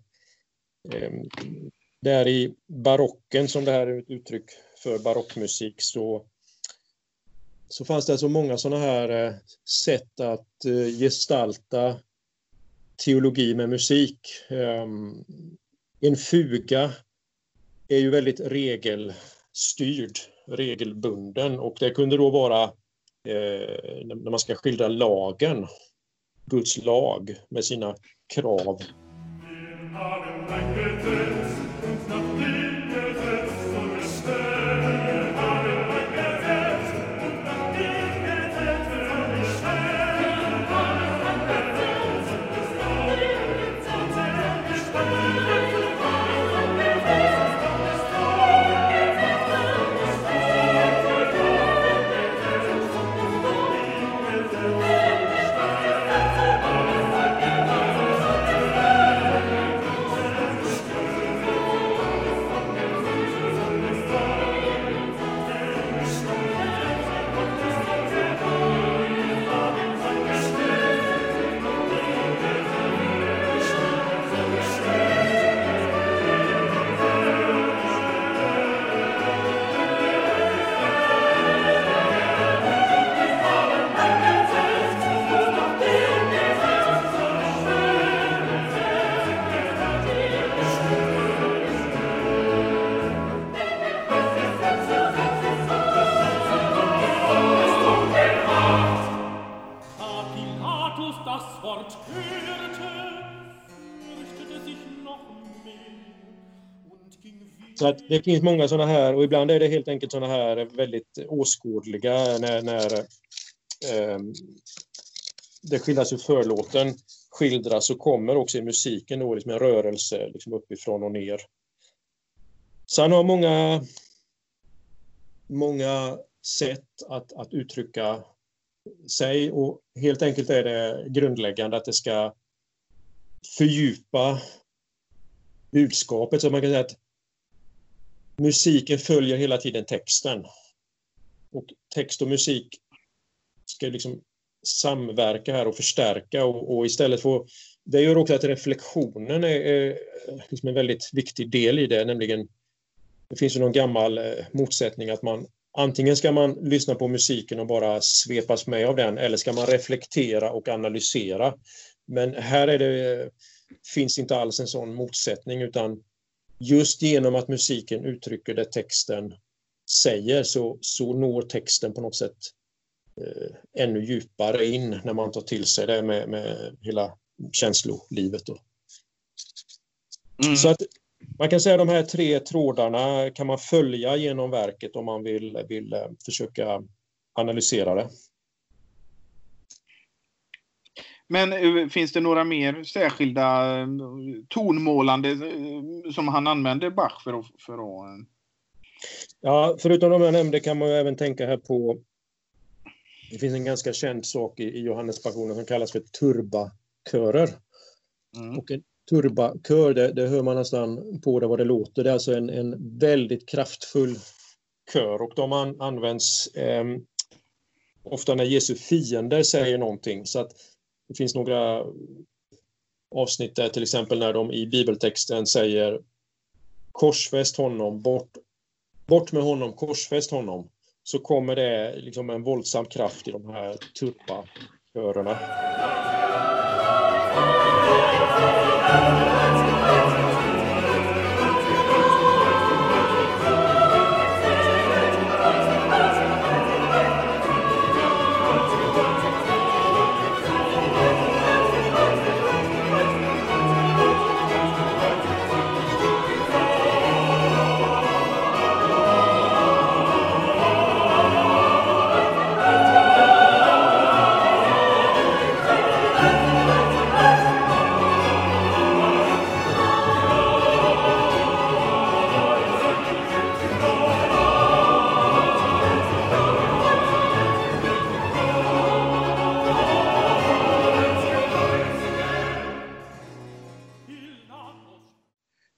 eh där i barocken, som det här är ett uttryck för barockmusik, så, så fanns det alltså många sådana här eh, sätt att eh, gestalta teologi med musik. Ehm, en fuga är ju väldigt regelstyrd, regelbunden och det kunde då vara Eh, när man ska skildra lagen, Guds lag med sina krav. Så att det finns många sådana här och ibland är det helt enkelt sådana här väldigt åskådliga när, när eh, det skildras hur förlåten skildras och kommer också i musiken då liksom en rörelse liksom uppifrån och ner. Sen har många, många sätt att, att uttrycka sig och helt enkelt är det grundläggande att det ska fördjupa budskapet. Så man kan säga att musiken följer hela tiden texten. Och text och musik ska liksom samverka här och förstärka och, och istället få... Det gör också att reflektionen är, är liksom en väldigt viktig del i det, nämligen det finns ju någon gammal eh, motsättning att man antingen ska man lyssna på musiken och bara svepas med av den eller ska man reflektera och analysera. Men här är det, finns inte alls en sån motsättning utan just genom att musiken uttrycker det texten säger så, så når texten på något sätt eh, ännu djupare in när man tar till sig det med, med hela känslolivet. Mm. Så att man kan säga att de här tre trådarna kan man följa genom verket om man vill, vill eh, försöka analysera det. Men eh, finns det några mer särskilda eh, tonmålande eh, som han använder Bach för att... För att... Ja, förutom de jag nämnde kan man även tänka här på... Det finns en ganska känd sak i Johannespassionen som kallas för turbakörer. Mm. Och en turbakör, det, det, hör man nästan på det vad det låter. Det är alltså en, en väldigt kraftfull kör och de an, används eh, ofta när Jesu fiender säger någonting. Så att det finns några avsnitt där till exempel när de i bibeltexten säger korsfäst honom, bort, bort med honom, korsfäst honom. Så kommer det liksom en våldsam kraft i de här tuppakörerna.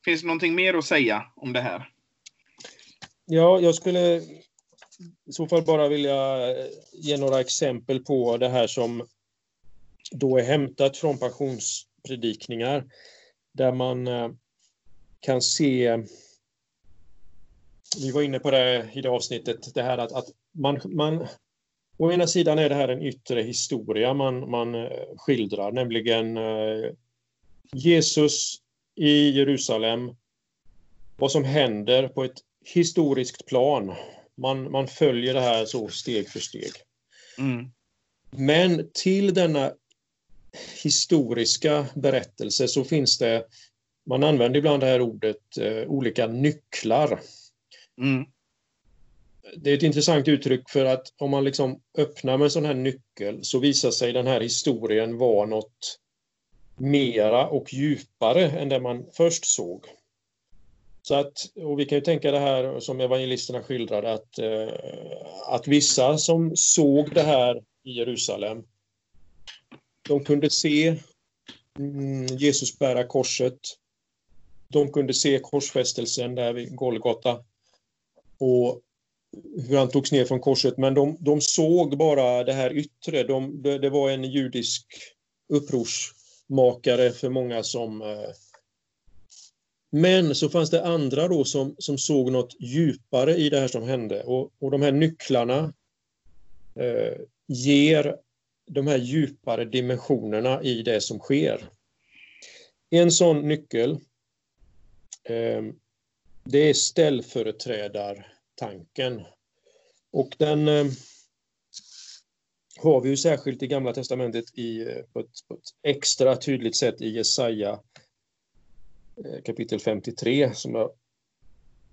Finns det någonting mer att säga om det här? Ja, jag skulle i så fall bara vilja eh, ge några exempel på det här som då är hämtat från passionspredikningar där man eh, kan se vi var inne på det i det avsnittet, det här att, att man, man Å ena sidan är det här en yttre historia man, man eh, skildrar, nämligen Jesus i Jerusalem, vad som händer på ett historiskt plan. Man, man följer det här så steg för steg. Mm. Men till denna historiska berättelse så finns det, man använder ibland det här ordet, eh, olika nycklar. Mm. Det är ett intressant uttryck för att om man liksom öppnar med en sån här nyckel så visar sig den här historien vara något mera och djupare än det man först såg. Så att, och vi kan ju tänka det här som evangelisterna skildrade att, eh, att vissa som såg det här i Jerusalem, de kunde se mm, Jesus bära korset. De kunde se korsfästelsen där vid Golgata och hur han togs ner från korset, men de, de såg bara det här yttre. De, det, det, var en judisk upprors makare för många som... Eh... Men så fanns det andra då som, som såg något djupare i det här som hände och, och de här nycklarna eh, ger de här djupare dimensionerna i det som sker. En sån nyckel eh, det är ställföreträdartanken. Och den eh, har vi ju särskilt i Gamla Testamentet i, eh, på, ett, på ett extra tydligt sätt i Jesaja eh, kapitel 53 som jag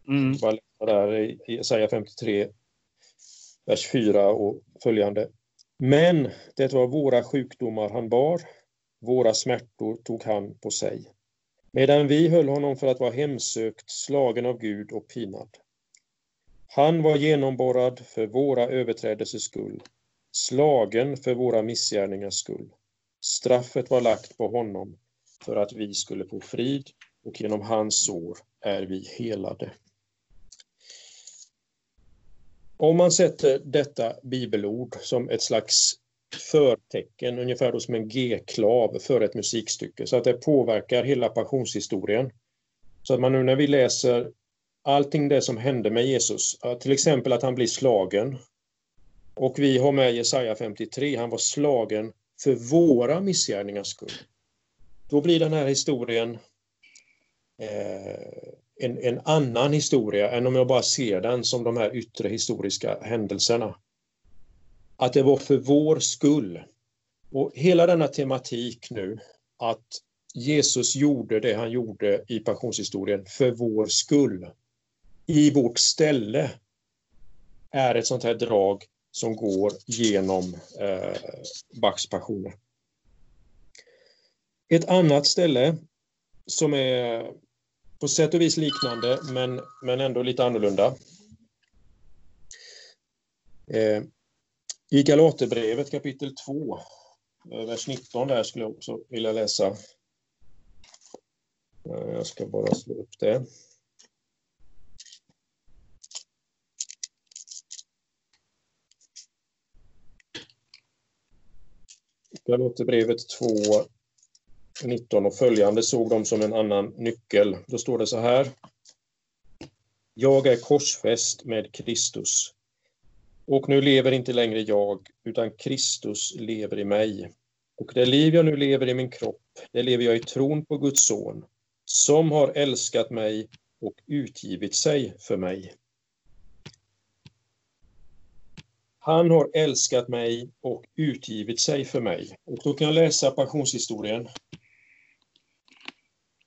mm. bara läser där i Jesaja 53 vers 4 och följande. Men det var våra sjukdomar han bar, våra smärtor tog han på sig medan vi höll honom för att vara hemsökt, slagen av Gud och pinad. Han var genomborrad för våra överträdelsers skull, slagen för våra missgärningars skull. Straffet var lagt på honom för att vi skulle få frid och genom hans sår är vi helade. Om man sätter detta bibelord som ett slags förtecken, ungefär då som en G-klav för ett musikstycke, så att det påverkar hela passionshistorien. Så att man nu när vi läser allting det som hände med Jesus, till exempel att han blir slagen, och vi har med Jesaja 53, han var slagen för våra missgärningars skull. Då blir den här historien eh, en, en annan historia än om jag bara ser den som de här yttre historiska händelserna att det var för vår skull. Och hela denna tematik nu, att Jesus gjorde det han gjorde i passionshistorien för vår skull, i vårt ställe, är ett sånt här drag som går genom eh, Bachs passioner. Ett annat ställe som är på sätt och vis liknande men, men ändå lite annorlunda. Eh, i Galaterbrevet kapitel 2, eh, vers 19 där skulle jag också vilja läsa. Eh, jag ska bara slå upp det. Galaterbrevet 2, 19 och följande såg de som en annan nyckel. Då står det så här. Jag är korsfäst med Kristus. Och nu lever inte längre jag, utan Kristus lever i mig. Och det liv jag nu lever i min kropp, det lever jag i tron på Guds son, som har älskat mig och utgivit sig för mig. Han har älskat mig och utgivit sig för mig. Och då kan jag läsa passionshistorien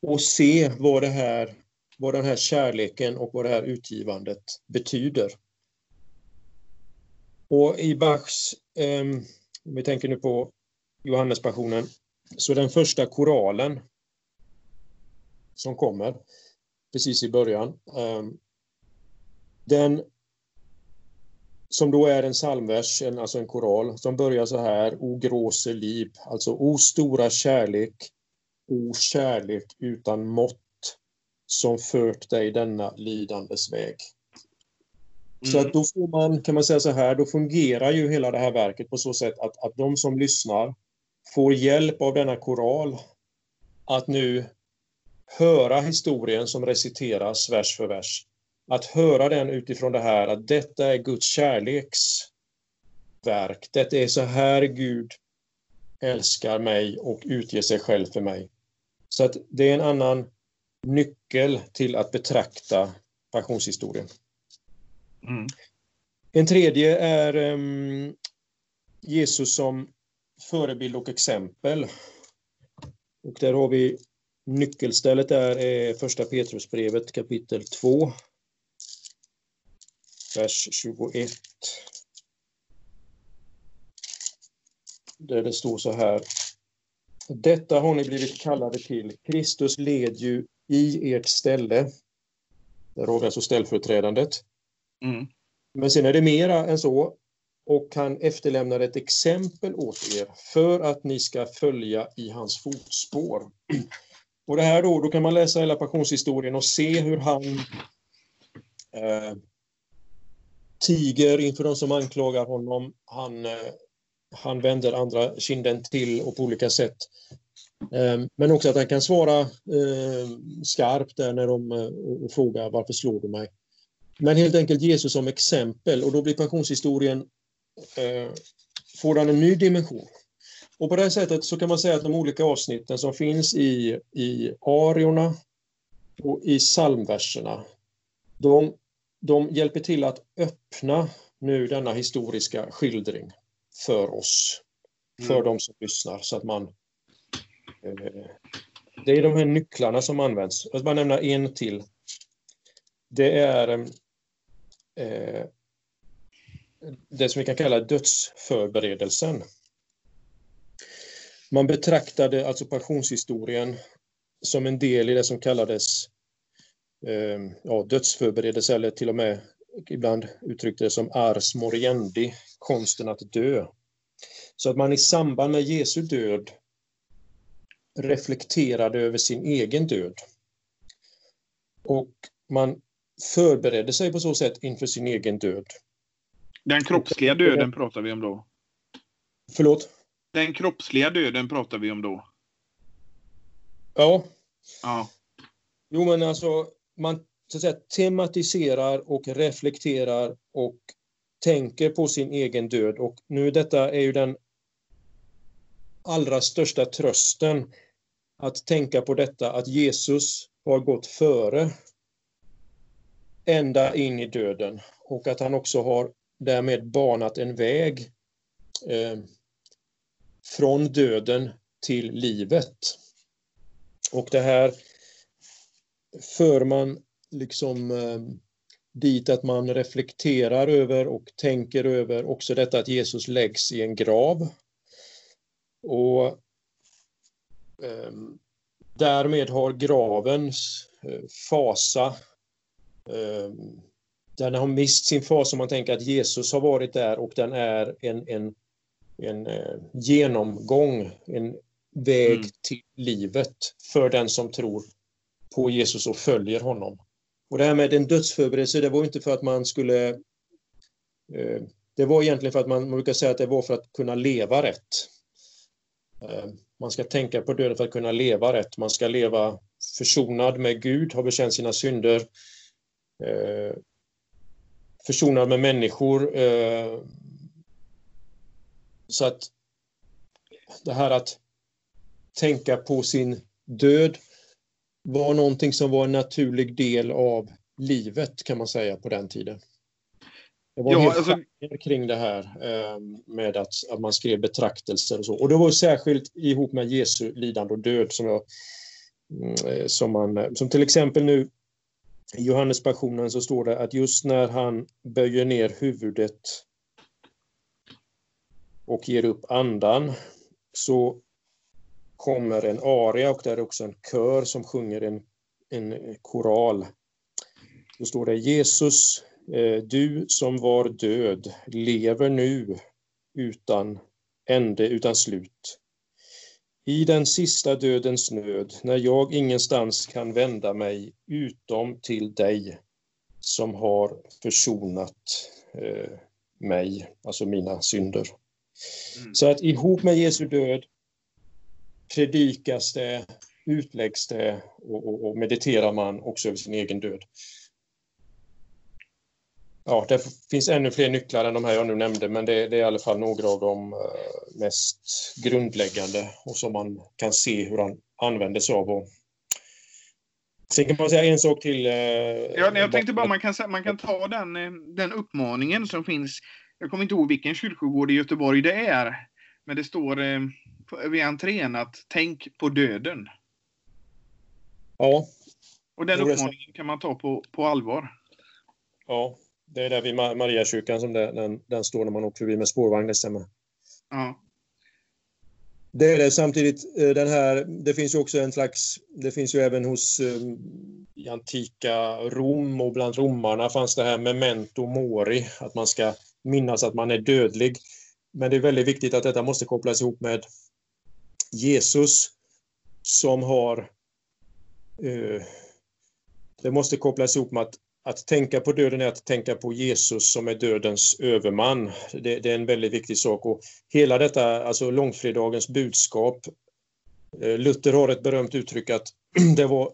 och se vad, det här, vad den här kärleken och vad det här utgivandet betyder. Och i Bachs, eh, om vi tänker nu på Johannespassionen, så den första koralen som kommer precis i början, eh, den som då är en psalmvers, en, alltså en koral, som börjar så här, O gråse liv, alltså O stora kärlek, O kärlek utan mått. som fört dig denna lidandes väg. Mm. Så att då får man, kan man säga så här, då fungerar ju hela det här verket på så sätt att, att de som lyssnar får hjälp av denna koral att nu höra historien som reciteras vers för vers. Att höra den utifrån det här att detta är Guds kärleksverk. Det är så här Gud älskar mig och utger sig själv för mig. Så att det är en annan nyckel till att betrakta passionshistorien. Mm. En tredje är um, Jesus som förebild och exempel. Och där har vi nyckelstället där är första Petrusbrevet kapitel 2. Vers 21. Där det står så här. Detta har ni blivit kallade till. Kristus led ju i ert ställe. Där har vi alltså ställföreträdandet. Mm. Men sen är det mera än så. Och han efterlämnar ett exempel åt er för att ni ska följa i hans fotspår. Och det här då, då kan man läsa hela passionshistorien och se hur han eh, tiger inför de som anklagar honom. Han, eh, han vänder andra kinden till och på olika sätt. Ehm, men också att han kan svara ehm, skarpt där när de eh, och frågar varför slår du mig? Men helt enkelt Jesus som exempel och då blir passionshistorien eh, får den en ny dimension. Och på det här sättet så kan man säga att de olika avsnitten som finns i, i ariorna och i psalmverserna, de, de hjälper till att öppna nu denna historiska skildring för oss, för Mm. de som lyssnar, så att man... Eh, det är de här nycklarna som används. Jag ska bara nämna en till. Det är eh, det som vi kan kalla dödsförberedelsen. Man betraktade alltså passionshistorien som en del i det som kallades ja, dödsförberedelse eller till och med ibland uttryckte det som ars moriendi, konsten att dö. Så att man i samband med Jesu död reflekterade över sin egen död. Och man förberedde sig på så sätt inför sin egen död. Den kroppsliga döden pratar vi om då. Förlåt? Den kroppsliga döden pratar vi om då. Ja, Ja. jo men alltså man så att säga, tematiserar och reflekterar och tänker på sin egen död och nu detta är ju den allra största trösten att tänka på detta att Jesus har gått före ända in i döden och att han också har därmed banat en väg eh, från döden till livet. Och det här för man liksom eh, dit att man reflekterar över och tänker över också detta att Jesus läggs i en grav. Och eh, därmed har gravens eh, fasa eh, den har mist sin fas om man tänker att Jesus har varit där och den är en, en, en genomgång, en väg Mm. till livet för den som tror på Jesus och följer honom. Och det här med en dödsförberedelse, det var inte för att man skulle... Eh, det var egentligen för att man, man brukar säga att det var för att kunna leva rätt. Eh, man ska tänka på döden för att kunna leva rätt. Man ska leva försonad med Gud, ha bekänt sina synder, eh, försonad med människor. Eh, så att det här att tänka på sin död var någonting som var en naturlig del av livet kan man säga på den tiden. Det var Ja, alltså- kring det här eh, med att, att man skrev betraktelser och så. Och det var särskilt ihop med Jesu lidande och död som jag mm, eh, som man, som till exempel nu i Johannespassionen så står det att just när han böjer ner huvudet och ger upp andan så kommer en aria och där är också en kör som sjunger en, en koral. Då står det Jesus, eh, du som var död lever nu utan ände, utan slut. I den sista dödens nöd, när jag ingenstans kan vända mig utom till dig som har försonat eh, mig, alltså mina synder. Mm. Så att ihop med Jesu död predikas det, utläggs det och, och, och mediterar man också över sin egen död. Ja, det finns ännu fler nycklar än de här jag nu nämnde, men det, det är i alla fall några av de uh, mest grundläggande och som man kan se hur han använder sig av. Och... Sen kan man säga en sak till. Uh, ja, jag tänkte bara man kan, man kan ta den, eh, den uppmaningen som finns. Jag kommer inte ihåg vilken kyrkogård i Göteborg det är, men det står eh, vid entrén att tänk på döden. Ja. Och den uppmaningen kan man ta på, på allvar. Ja, det är där vid Mariakyrkan som det, den, den står när man åker förbi med spårvagn, det stämmer. Ja. Det är det. Samtidigt, eh, den här, det finns ju också en slags, det finns ju även hos um, i antika Rom och bland romarna fanns det här memento mori, att man ska minnas att man är dödlig. Men det är väldigt viktigt att detta måste kopplas ihop med Jesus som har Eh, det måste kopplas ihop med att att tänka på döden är att tänka på Jesus som är dödens överman. Det, det är en väldigt viktig sak. Och hela detta, alltså långfredagens budskap. Eh, Luther har ett berömt uttryck att [CLEARS THROAT] det var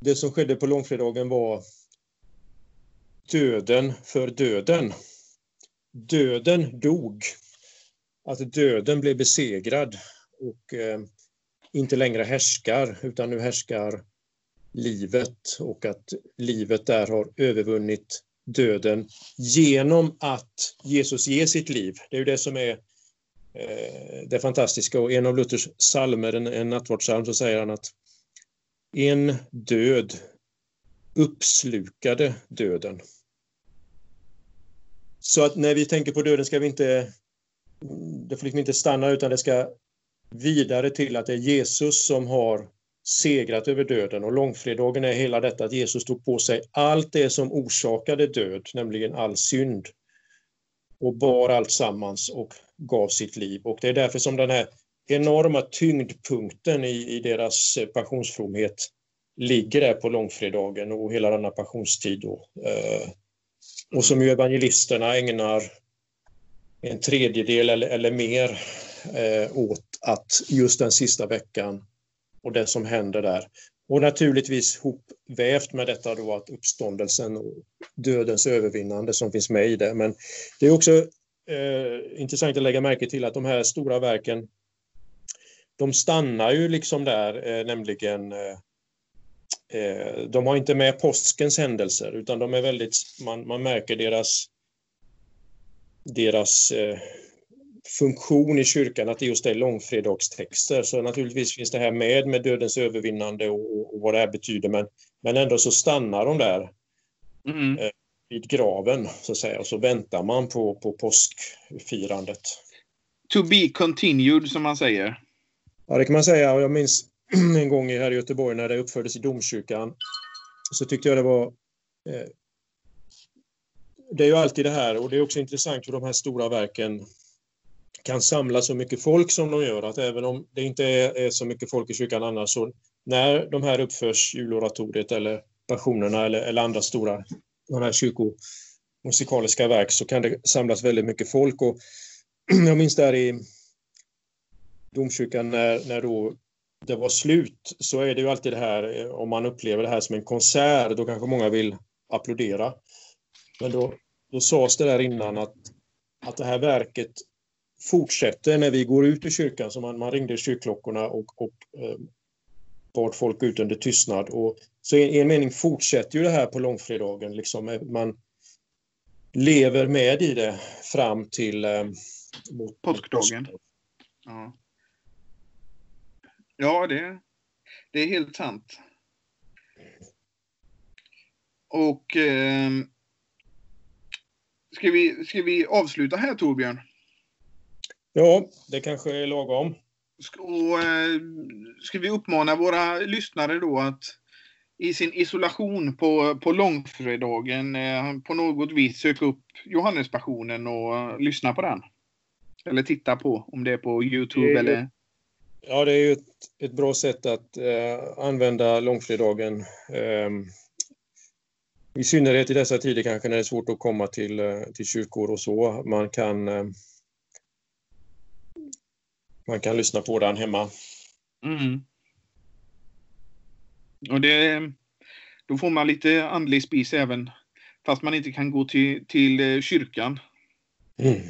det som skedde på långfredagen var döden för döden. Döden dog. Att döden blev besegrad och eh, inte längre härskar, utan nu härskar livet och att livet där har övervunnit döden genom att Jesus ger sitt liv. Det är ju det som är eh, det fantastiska och en av Luthers psalmer, en, en nattvardssalm, så säger han att en död uppslukade döden. Så att när vi tänker på döden ska vi inte, det får liksom inte stanna utan det ska vidare till att det är Jesus som har segrat över döden och långfredagen är hela detta att Jesus tog på sig allt det som orsakade död, nämligen all synd och bar allt sammans och gav sitt liv. Och det är därför som den här enorma tyngdpunkten i, i deras passionsfromhet ligger där på långfredagen och hela denna passionstid. Då. Eh, och som ju evangelisterna ägnar en tredjedel eller, eller mer eh, åt att just den sista veckan och det som händer där. Och naturligtvis hopvävt med detta då att uppståndelsen och dödens övervinnande som finns med i det. Men det är också eh, intressant att lägga märke till att de här stora verken de stannar ju liksom där, eh, nämligen eh, eh de har inte med påskens händelser utan de är väldigt, man, man märker deras deras eh, funktion i kyrkan att det just är långfredagstexter. Så naturligtvis finns det här med, med dödens övervinnande och, och vad det här betyder, men, men ändå så stannar de där mm. eh, vid graven, så att säga, och så väntar man på, på påskfirandet. To be continued, som man säger. Ja, det kan man säga. Jag minns [CLEARS THROAT] en gång här i Göteborg när det uppfördes i domkyrkan, så tyckte jag det var eh, det är ju alltid det här och det är också intressant hur de här stora verken kan samla så mycket folk som de gör, att även om det inte är, är så mycket folk i kyrkan annars, så när de här uppförs, juloratoriet eller passionerna eller, eller andra stora de här kyrkomusikaliska verk, så kan det samlas väldigt mycket folk. Och [CLEARS THROAT] jag minns där i domkyrkan när, när då det var slut, så är det ju alltid det här, eh, om man upplever det här som en konsert, då kanske många vill applådera. Men då, då sades det där innan att, att det här verket fortsätter när vi går ut ur kyrkan. Så man, man ringde kyrkklockorna och, och eh, bad folk ut under tystnad. Och, så i en mening fortsätter ju det här på långfredagen. Liksom, eh, man lever med i det fram till eh, mot, påskdagen. Ja, ja det, det är helt sant. Och eh, ska, vi, ska vi avsluta här Torbjörn? Ja, det kanske är lagom. Och, eh, ska vi uppmana våra lyssnare då att i sin isolation på, på långfredagen eh, på något vis söka upp Johannespassionen och lyssna på den? Eller titta på, om det är på Youtube det, eller? Ja, det är ju ett, ett bra sätt att eh, använda långfredagen. Eh, I synnerhet i dessa tider kanske när det är svårt att komma till, eh, till kyrkor och så. Man kan, eh, man kan lyssna på den hemma. Mm. Och det, då får man lite andlig spis även fast man inte kan gå till, till eh, kyrkan. Mm.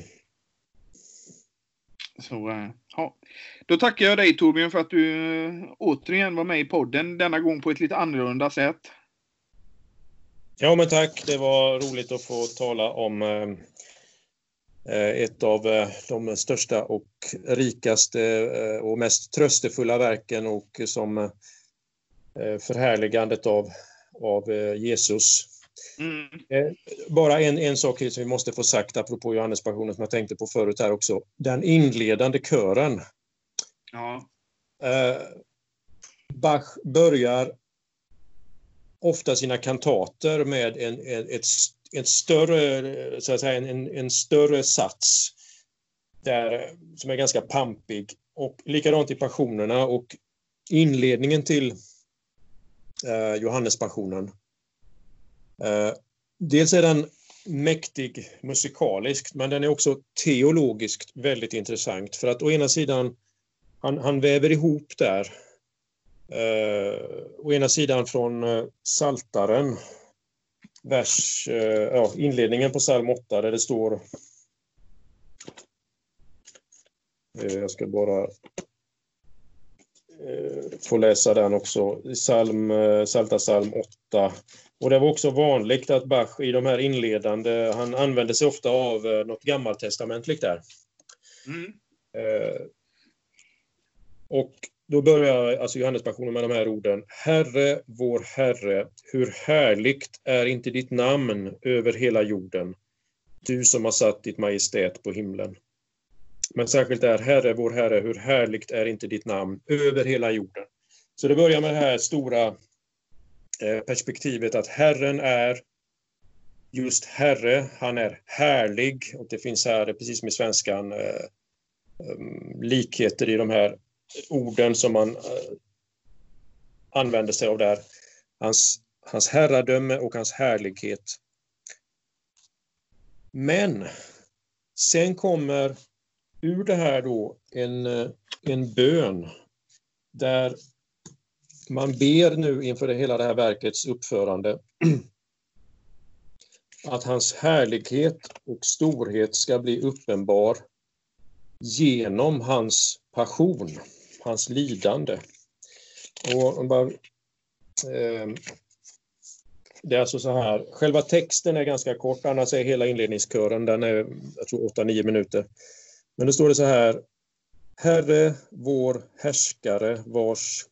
Så, eh, ja. Då tackar jag dig Torbjörn för att du eh, återigen var med i podden, denna gång på ett lite annorlunda sätt. Ja, men tack. Det var roligt att få tala om ett av de största och rikaste och mest tröstefulla verken och som förhärligandet av, av Jesus. Mm. Bara en, en sak som vi måste få sagt apropå Johannespassionen som jag tänkte på förut här också. Den inledande kören. Ja. Eh, Bach börjar ofta sina kantater med en, en, ett, ett större, så att säga, en, en större sats där, som är ganska pampig. Och likadant i passionerna och inledningen till eh, Johannespassionen Eh, dels är den mäktig musikaliskt, men den är också teologiskt väldigt intressant. För att å ena sidan, han, han väver ihop där, eh, å ena sidan från eh, Saltaren, vers, eh, ja, inledningen på psalm 8 där det står eh, jag ska bara eh, få läsa den också. Psalm, Salta psalm 8, och det var också vanligt att Bach i de här inledande, han använde sig ofta av något gammaltestamentligt där. Mm. Och då börjar alltså Johannespassionen med de här orden. Herre, vår Herre, hur härligt är inte ditt namn över hela jorden, du som har satt ditt majestät på himlen. Men särskilt är Herre, vår Herre, hur härligt är inte ditt namn över hela jorden. Så det börjar med det här stora eh, perspektivet att Herren är just Herre, han är härlig och det finns här, precis som i svenskan, eh, eh, likheter i de här orden som man eh, använder sig av där. Hans, hans herradöme och hans härlighet. Men sen kommer ur det här då en, eh, en bön där man ber nu inför hela det här verkets uppförande [CLEARS THROAT] att hans härlighet och storhet ska bli uppenbar genom hans passion, hans lidande. Och bara, eh, det är alltså så här, själva texten är ganska kort, annars är hela inledningskören, den är jag tror 8-9 minuter. Men då står det så här, Herre, vår härskare, vars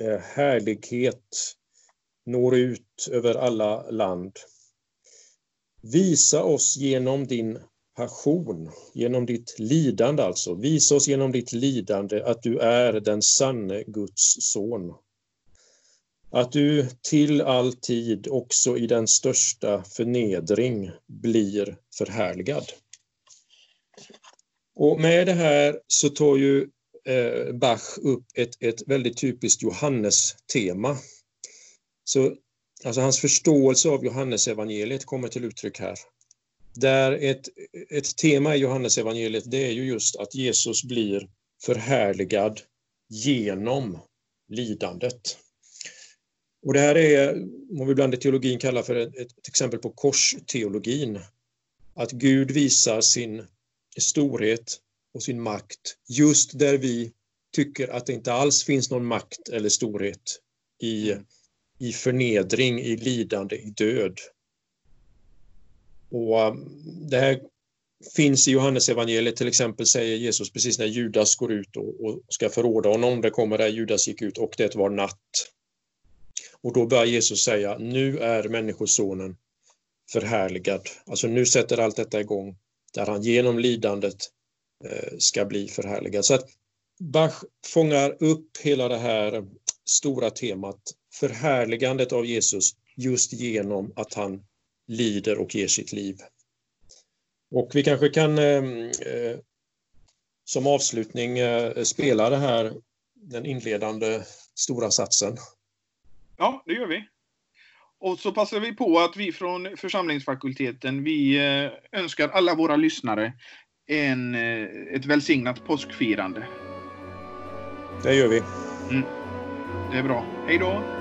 Eh, härlighet når ut över alla land. Visa oss genom din passion, genom ditt lidande alltså. Visa oss genom ditt lidande att du är den sanne Guds son. Att du till all tid, också i den största förnedring, blir förhärligad. Och med det här så tar ju eh, Bach upp ett, ett väldigt typiskt Johannes-tema. Så, alltså hans förståelse av Johannesevangeliet kommer till uttryck här. Där ett, ett tema i Johannesevangeliet det är ju just att Jesus blir förhärligad genom lidandet. Och det här är vad vi ibland i teologin kallar för ett, ett exempel på korsteologin. Att Gud visar sin storhet och sin makt just där vi tycker att det inte alls finns någon makt eller storhet i, i förnedring, i lidande, i död. Och eh, det här finns i Johannes evangeliet till exempel säger Jesus precis när Judas går ut och, och ska förråda honom, det kommer där Judas gick ut och det var natt. Och då börjar Jesus säga, nu är Människosonen förhärligad. Alltså nu sätter allt detta igång, där han genom lidandet Eh, ska bli förhärligad. Så att Bach fångar upp hela det här stora temat, förhärligandet av Jesus just genom att han lider och ger sitt liv. Och vi kanske kan eh, eh som avslutning eh, spela det här, den inledande stora satsen? Ja, det gör vi. Och så passar vi på att vi från församlingsfakulteten, vi eh, önskar alla våra lyssnare en, eh, ett välsignat påskfirande. Det gör vi. Mm. Det är bra. Hej då!